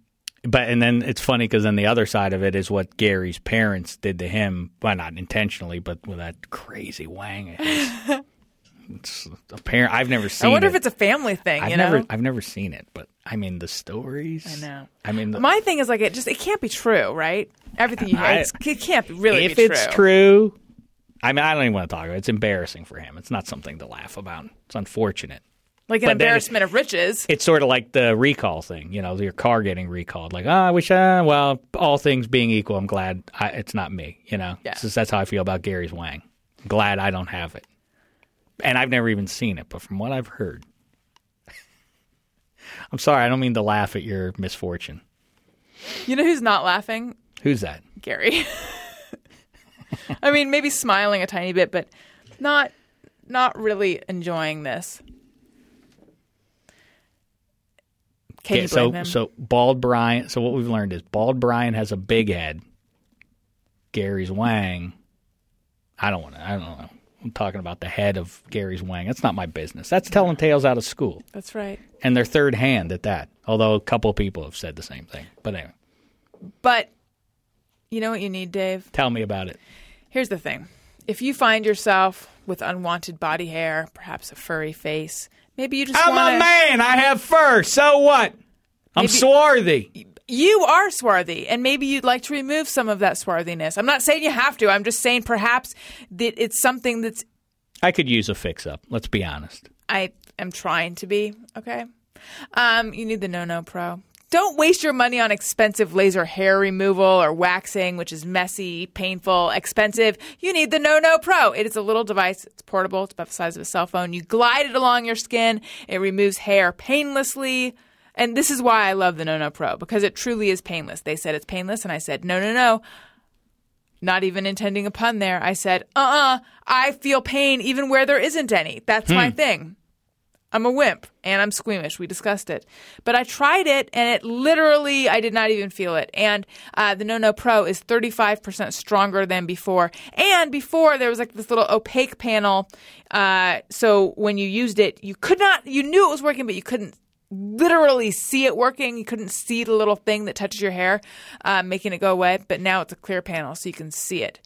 but and then it's funny because then the other side of it is what Gary's parents did to him. Well, not intentionally, but with that crazy wang. <laughs> It's apparent. I've never seen. I wonder it. if it's a family thing. I've you never, know. I've never seen it, but I mean the stories. I know. I mean, the, My thing is like it just it can't be true, right? Everything you hear, it can't be really if it's true, I mean, I don't even want to talk about it. It's embarrassing for him. It's not something to laugh about. It's unfortunate. Like an but then it- embarrassment of riches. it's sort of like the recall thing, you know, your car getting recalled. Like, oh, I wish, uh, well, all things being equal, I'm glad I, it's not me, you know? Yeah. Just- that's how I feel about Gary's Wang. Glad I don't have it. And I've never even seen it, but from what I've heard, <laughs> I'm sorry, I don't mean to laugh at your misfortune. You know who's not laughing? Who's that? Gary. <laughs> I mean, maybe smiling a tiny bit, but not not really enjoying this. Can you so, him? so bald Bryan. So what we've learned is bald Bryan has a big head. Gary's Wang. I don't want to. I don't know. I'm talking about the head of Gary's Wang. That's not my business. That's telling tales out of school, That's right. and they're third hand at that. Although a couple of people have said the same thing. But anyway, But you know what you need, Dave? tell me about it. Here's the thing. If you find yourself with unwanted body hair, perhaps a furry face, maybe you just I'm want a man. I have fur. So what? I'm Maybe- swarthy. You are swarthy, and maybe you'd like to remove some of that swarthiness. I'm not saying you have to. I'm just saying perhaps that it's something that's I could use a fix up. Let's be honest. I am trying to be. Okay. Um, you need the No No Pro. Don't waste your money on expensive laser hair removal or waxing, which is messy, painful, expensive. You need the No No Pro. It is a little device. It's portable. It's about the size of a cell phone. You glide it along your skin. It removes hair painlessly. And this is why I love the No No Pro because it truly is painless. They said it's painless, and I said, no, no, no. Not even intending a pun there. I said, uh uh I feel pain even where there isn't any. That's my thing. I'm a wimp and I'm squeamish. We discussed it. But I tried it and it literally, I did not even feel it. And uh, the No No Pro is 35% stronger than before. And before, there was like this little opaque panel. Uh, so when you used it, you could not, you knew it was working, but you couldn't literally see it working. You couldn't see the little thing that touches your hair, uh, making it go away. But now it's a clear panel, so you can see it.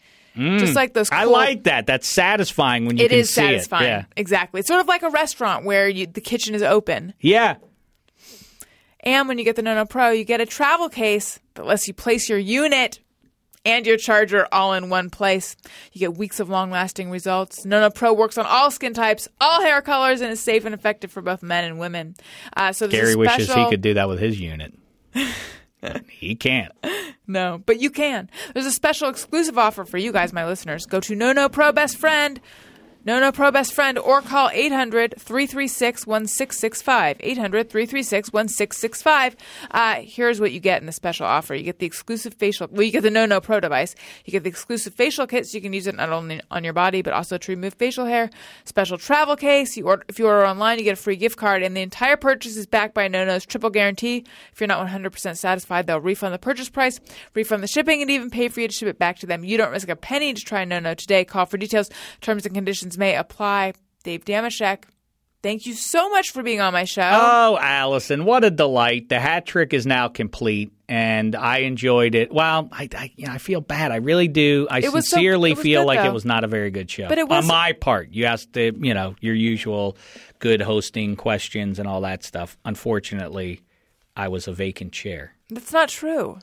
Just like those. Mm. I like that. That's satisfying when you It can is see satisfying. it. Yeah. Exactly. It's sort of like a restaurant where you, the kitchen is open. Yeah. And when you get the No No Pro, you get a travel case that lets you place your unit and your charger all in one place. You get weeks of long lasting results. No No Pro works on all skin types, all hair colors, and is safe and effective for both men and women. Uh, so Gary a wishes he could do that with his unit. <laughs> he can't. <laughs> No, but you can. There's a special exclusive offer for you guys, my listeners. Go to No No Pro Best Friend. No No Pro Best Friend or call 800 336 1665. 800 336 1665. Uh, Here's what you get in the special offer you get the exclusive facial, well, you get the No No Pro device. You get the exclusive facial kit so you can use it not only on your body but also to remove facial hair. Special travel case. You order, if you order online, you get a free gift card, and the entire purchase is backed by No No's triple guarantee. If you're not 100% satisfied, they'll refund the purchase price, refund the shipping, and even pay for you to ship it back to them. You don't risk a penny to try No No today. Call for details. Terms and conditions may apply. Dave Dameshek, thank you so much for being on my show. Oh, Alison, what a delight. The hat trick is now complete, and I enjoyed it. Well, I, I, you know, I feel bad. I really do. I was so- sincerely feel good, like though. it was not a very good show. But it was- On my part, you asked the, you know, your usual good hosting questions and all that stuff. Unfortunately, I was a vacant chair. That's not true.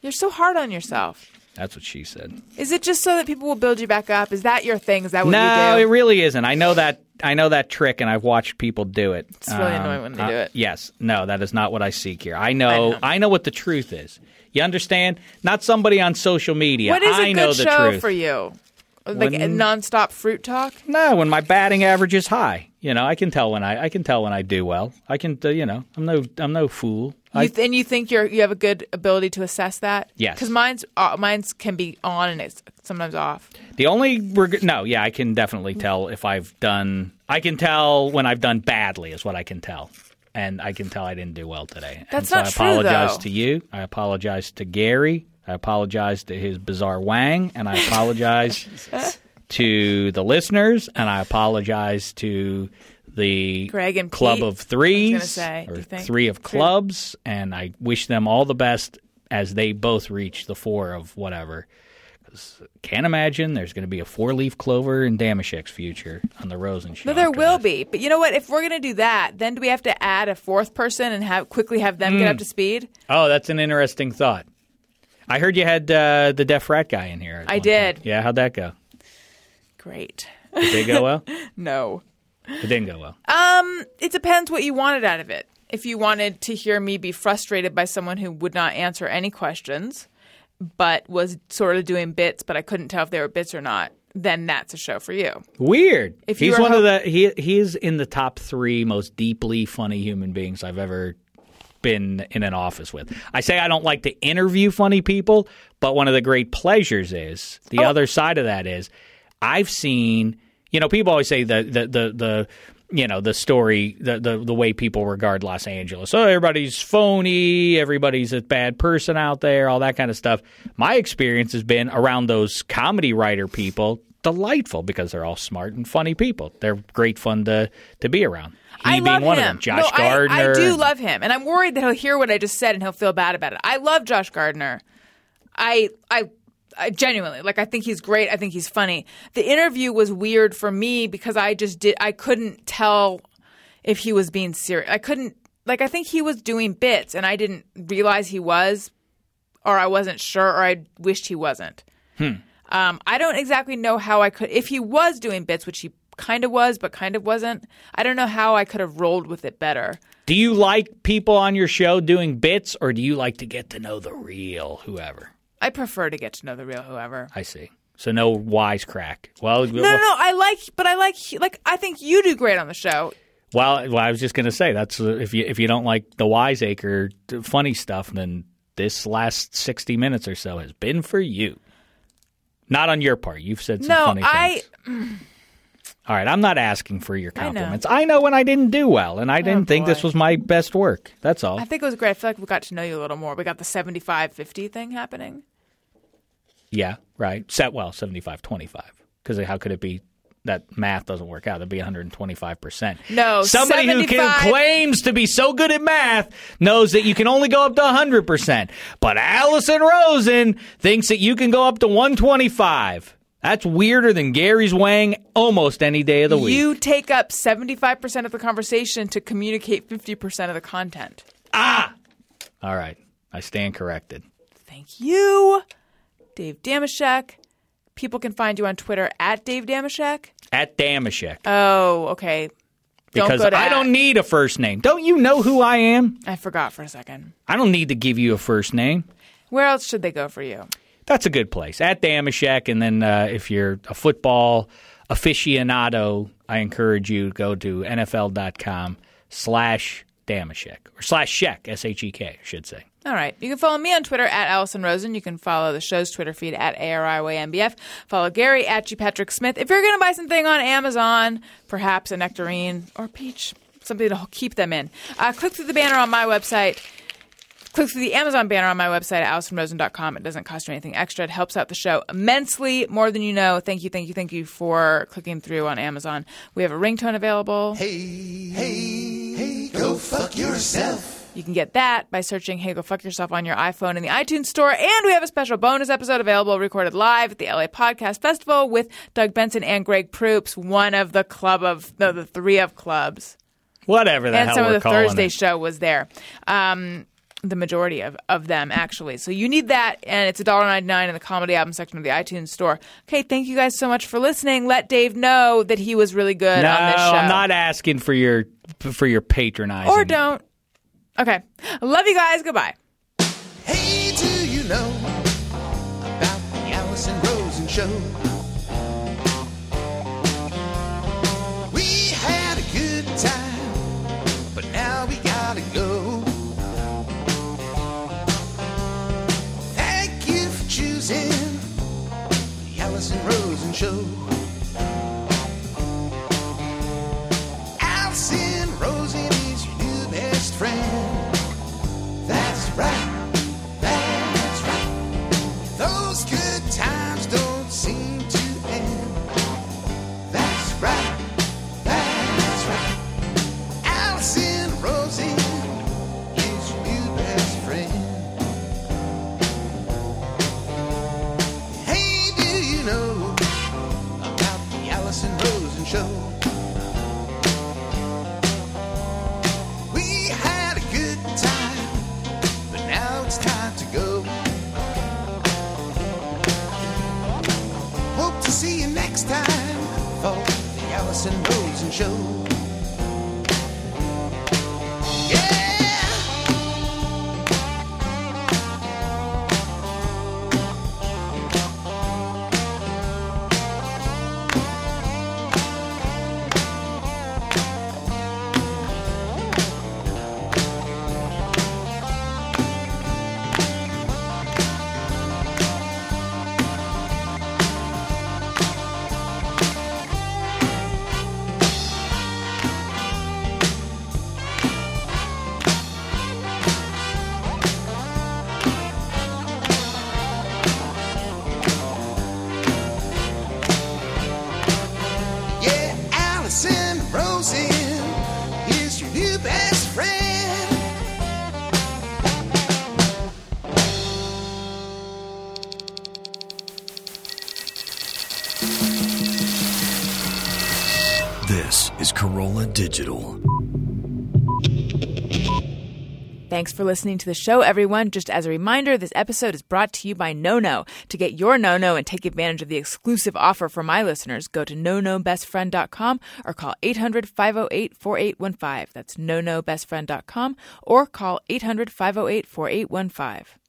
You're so hard on yourself. That's what she said. Is it just so that people will build you back up? Is that your thing? Is that what no, you do? No, it really isn't. I know that. I know that trick, and I've watched people do it. It's really annoying when they do it. Yes, no, that is not what I seek here. I know. I I know. know, what the truth is. You understand? Not somebody on social media. what is I a know good show truth. for you? Like When- nonstop fruit talk? No, when my batting average is high, you know, I can tell when I I can tell when I do well. I can, uh, you know, I'm no I'm no fool. I, You th- and you think you're you have a good ability to assess that? Yes. Because mine's uh, mine's can be on and it's sometimes off. The only reg- no, yeah, I can definitely tell if I've done. I can tell when I've done badly is what I can tell, and I can tell I didn't do well today. That's and not so true, I apologize though. to you. I apologize to Gary. I apologize to his bizarre Wang, and I apologize <laughs> to the listeners, and I apologize to the Greg and club Pete, of threes I say, or three of True. clubs, and I wish them all the best as they both reach the four of whatever. Can't imagine there's going to be a four-leaf clover in Dameshek's future on the Rosen show. No, there will this. be. But you know what? If we're gonna do that, then do we have to add a fourth person and have quickly have them Hmm. get up to speed? Oh, that's an interesting thought. I heard you had uh, the deaf rat guy in here. I did. Yeah, how'd that go? Great. Did it go well? <laughs> No. It didn't go well. Um, it depends what you wanted out of it. If you wanted to hear me be frustrated by someone who would not answer any questions, but was sort of doing bits, but I couldn't tell if they were bits or not, then that's a show for you. Weird. If you he's one ho- of the he he's in the top three most deeply funny human beings I've ever been in an office with. I say I don't like to interview funny people, but one of the great pleasures is the Oh. other side of that is I've seen you know people always say the the the, the you know the story the, the the way people regard Los Angeles. Oh, everybody's phony, everybody's a bad person out there, all that kind of stuff. My experience has been around those comedy writer people delightful because they're all smart and funny people. They're great fun to to be around. He I being love one him. of them, Josh no, I- Gardner. I, do love him, and I'm worried that he'll hear what I just said and he'll feel bad about it. I love Josh Gardner. I, I, I genuinely like. I think he's great. I think he's funny. The interview was weird for me because I just did. I couldn't tell if he was being serious. I couldn't. Like, I think he was doing bits, and I didn't realize he was, or I wasn't sure, or I wished he wasn't. Um, I don't exactly know how I could, if he was doing bits, which he kind of was, but kind of wasn't. I don't know how I could have rolled with it better. Do you like people on your show doing bits, or do you like to get to know the real whoever? I prefer to get to know the real whoever. I see. So no wisecrack. Well, No, no, no. I like, but I like, like, I think you do great on the show. Well, well, I was just going to say that's uh, if you if you don't like the wiseacre funny stuff, then this last sixty minutes or so has been for you. Not on your part. You've said some No, funny I- things. <clears throat> All right, I'm not asking for your I know. compliments. I know. when I didn't do well, and I didn't think this was my best work. That's all. I think it was great. I feel like we got to know you a little more. We got the 75 50 thing happening. Yeah, right. Set well, 75 25. Because how could it be that math doesn't work out? It'd be 125%. No, Somebody who 75 can, claims to be so good at math knows that you can only go up to 100%. But Alison Rosen thinks that you can go up to 125. That's weirder than Gary's Wang almost any day of the week. You take up 75% of the conversation to communicate 50% of the content. Ah! All right. I stand corrected. Thank you, Dave Dameshek. People can find you on Twitter at Dave Dameshek. At Dameshek. Oh, okay. Don't because I at. don't need a first name. Don't you know who I am? I forgot for a second. I don't need to give you a first name. Where else should they go for you? That's a good place at Dameshek. And then uh, if you're a football aficionado, I encourage you to go to NFL.com slash Dameshek or slash Shek, S H E K, I should say. All right. You can follow me on Twitter at Alison Rosen. You can follow the show's Twitter feed at ARIYMBF. Follow Gary at G. Patrick Smith. If you're going to buy something on Amazon, perhaps a nectarine or peach, something to keep them in, uh, click through the banner on my website. Click through the Amazon banner on my website at AlisonRosen.com. It doesn't cost you anything extra. It helps out the show immensely, more than you know. Thank you, thank you, thank you for clicking through on Amazon. We have a ringtone available. Hey, hey, hey, go fuck yourself. You can get that by searching Hey Go Fuck Yourself on your iPhone in the iTunes Store. And we have a special bonus episode available recorded live at the LA Podcast Festival with Doug Benson and Greg Proops, one of the club of, no, the three of clubs. Whatever the and hell some we're of the calling Thursday it. show was there. Um, the majority of, of them actually. So you need that, and it's $1.99 in the comedy album section of the iTunes store. Okay, thank you guys so much for listening. Let Dave know that he was really good No, on this show. I'm not asking for your for your patronizing. or don't. Okay. Love you guys. Goodbye. Hey, do you know about the Alison Rosen show? We had a good time, but now we gotta go. Thank you for choosing the Alison Rosen show. The Alison and Show. Thanks for listening to the show, everyone. Just as a reminder, this episode is brought to you by NoNo. To get your NoNo and take advantage of the exclusive offer for my listeners, go to nonobestfriend.com or call 800 508 4815. That's nonobestfriend.com or call 800 508 4815.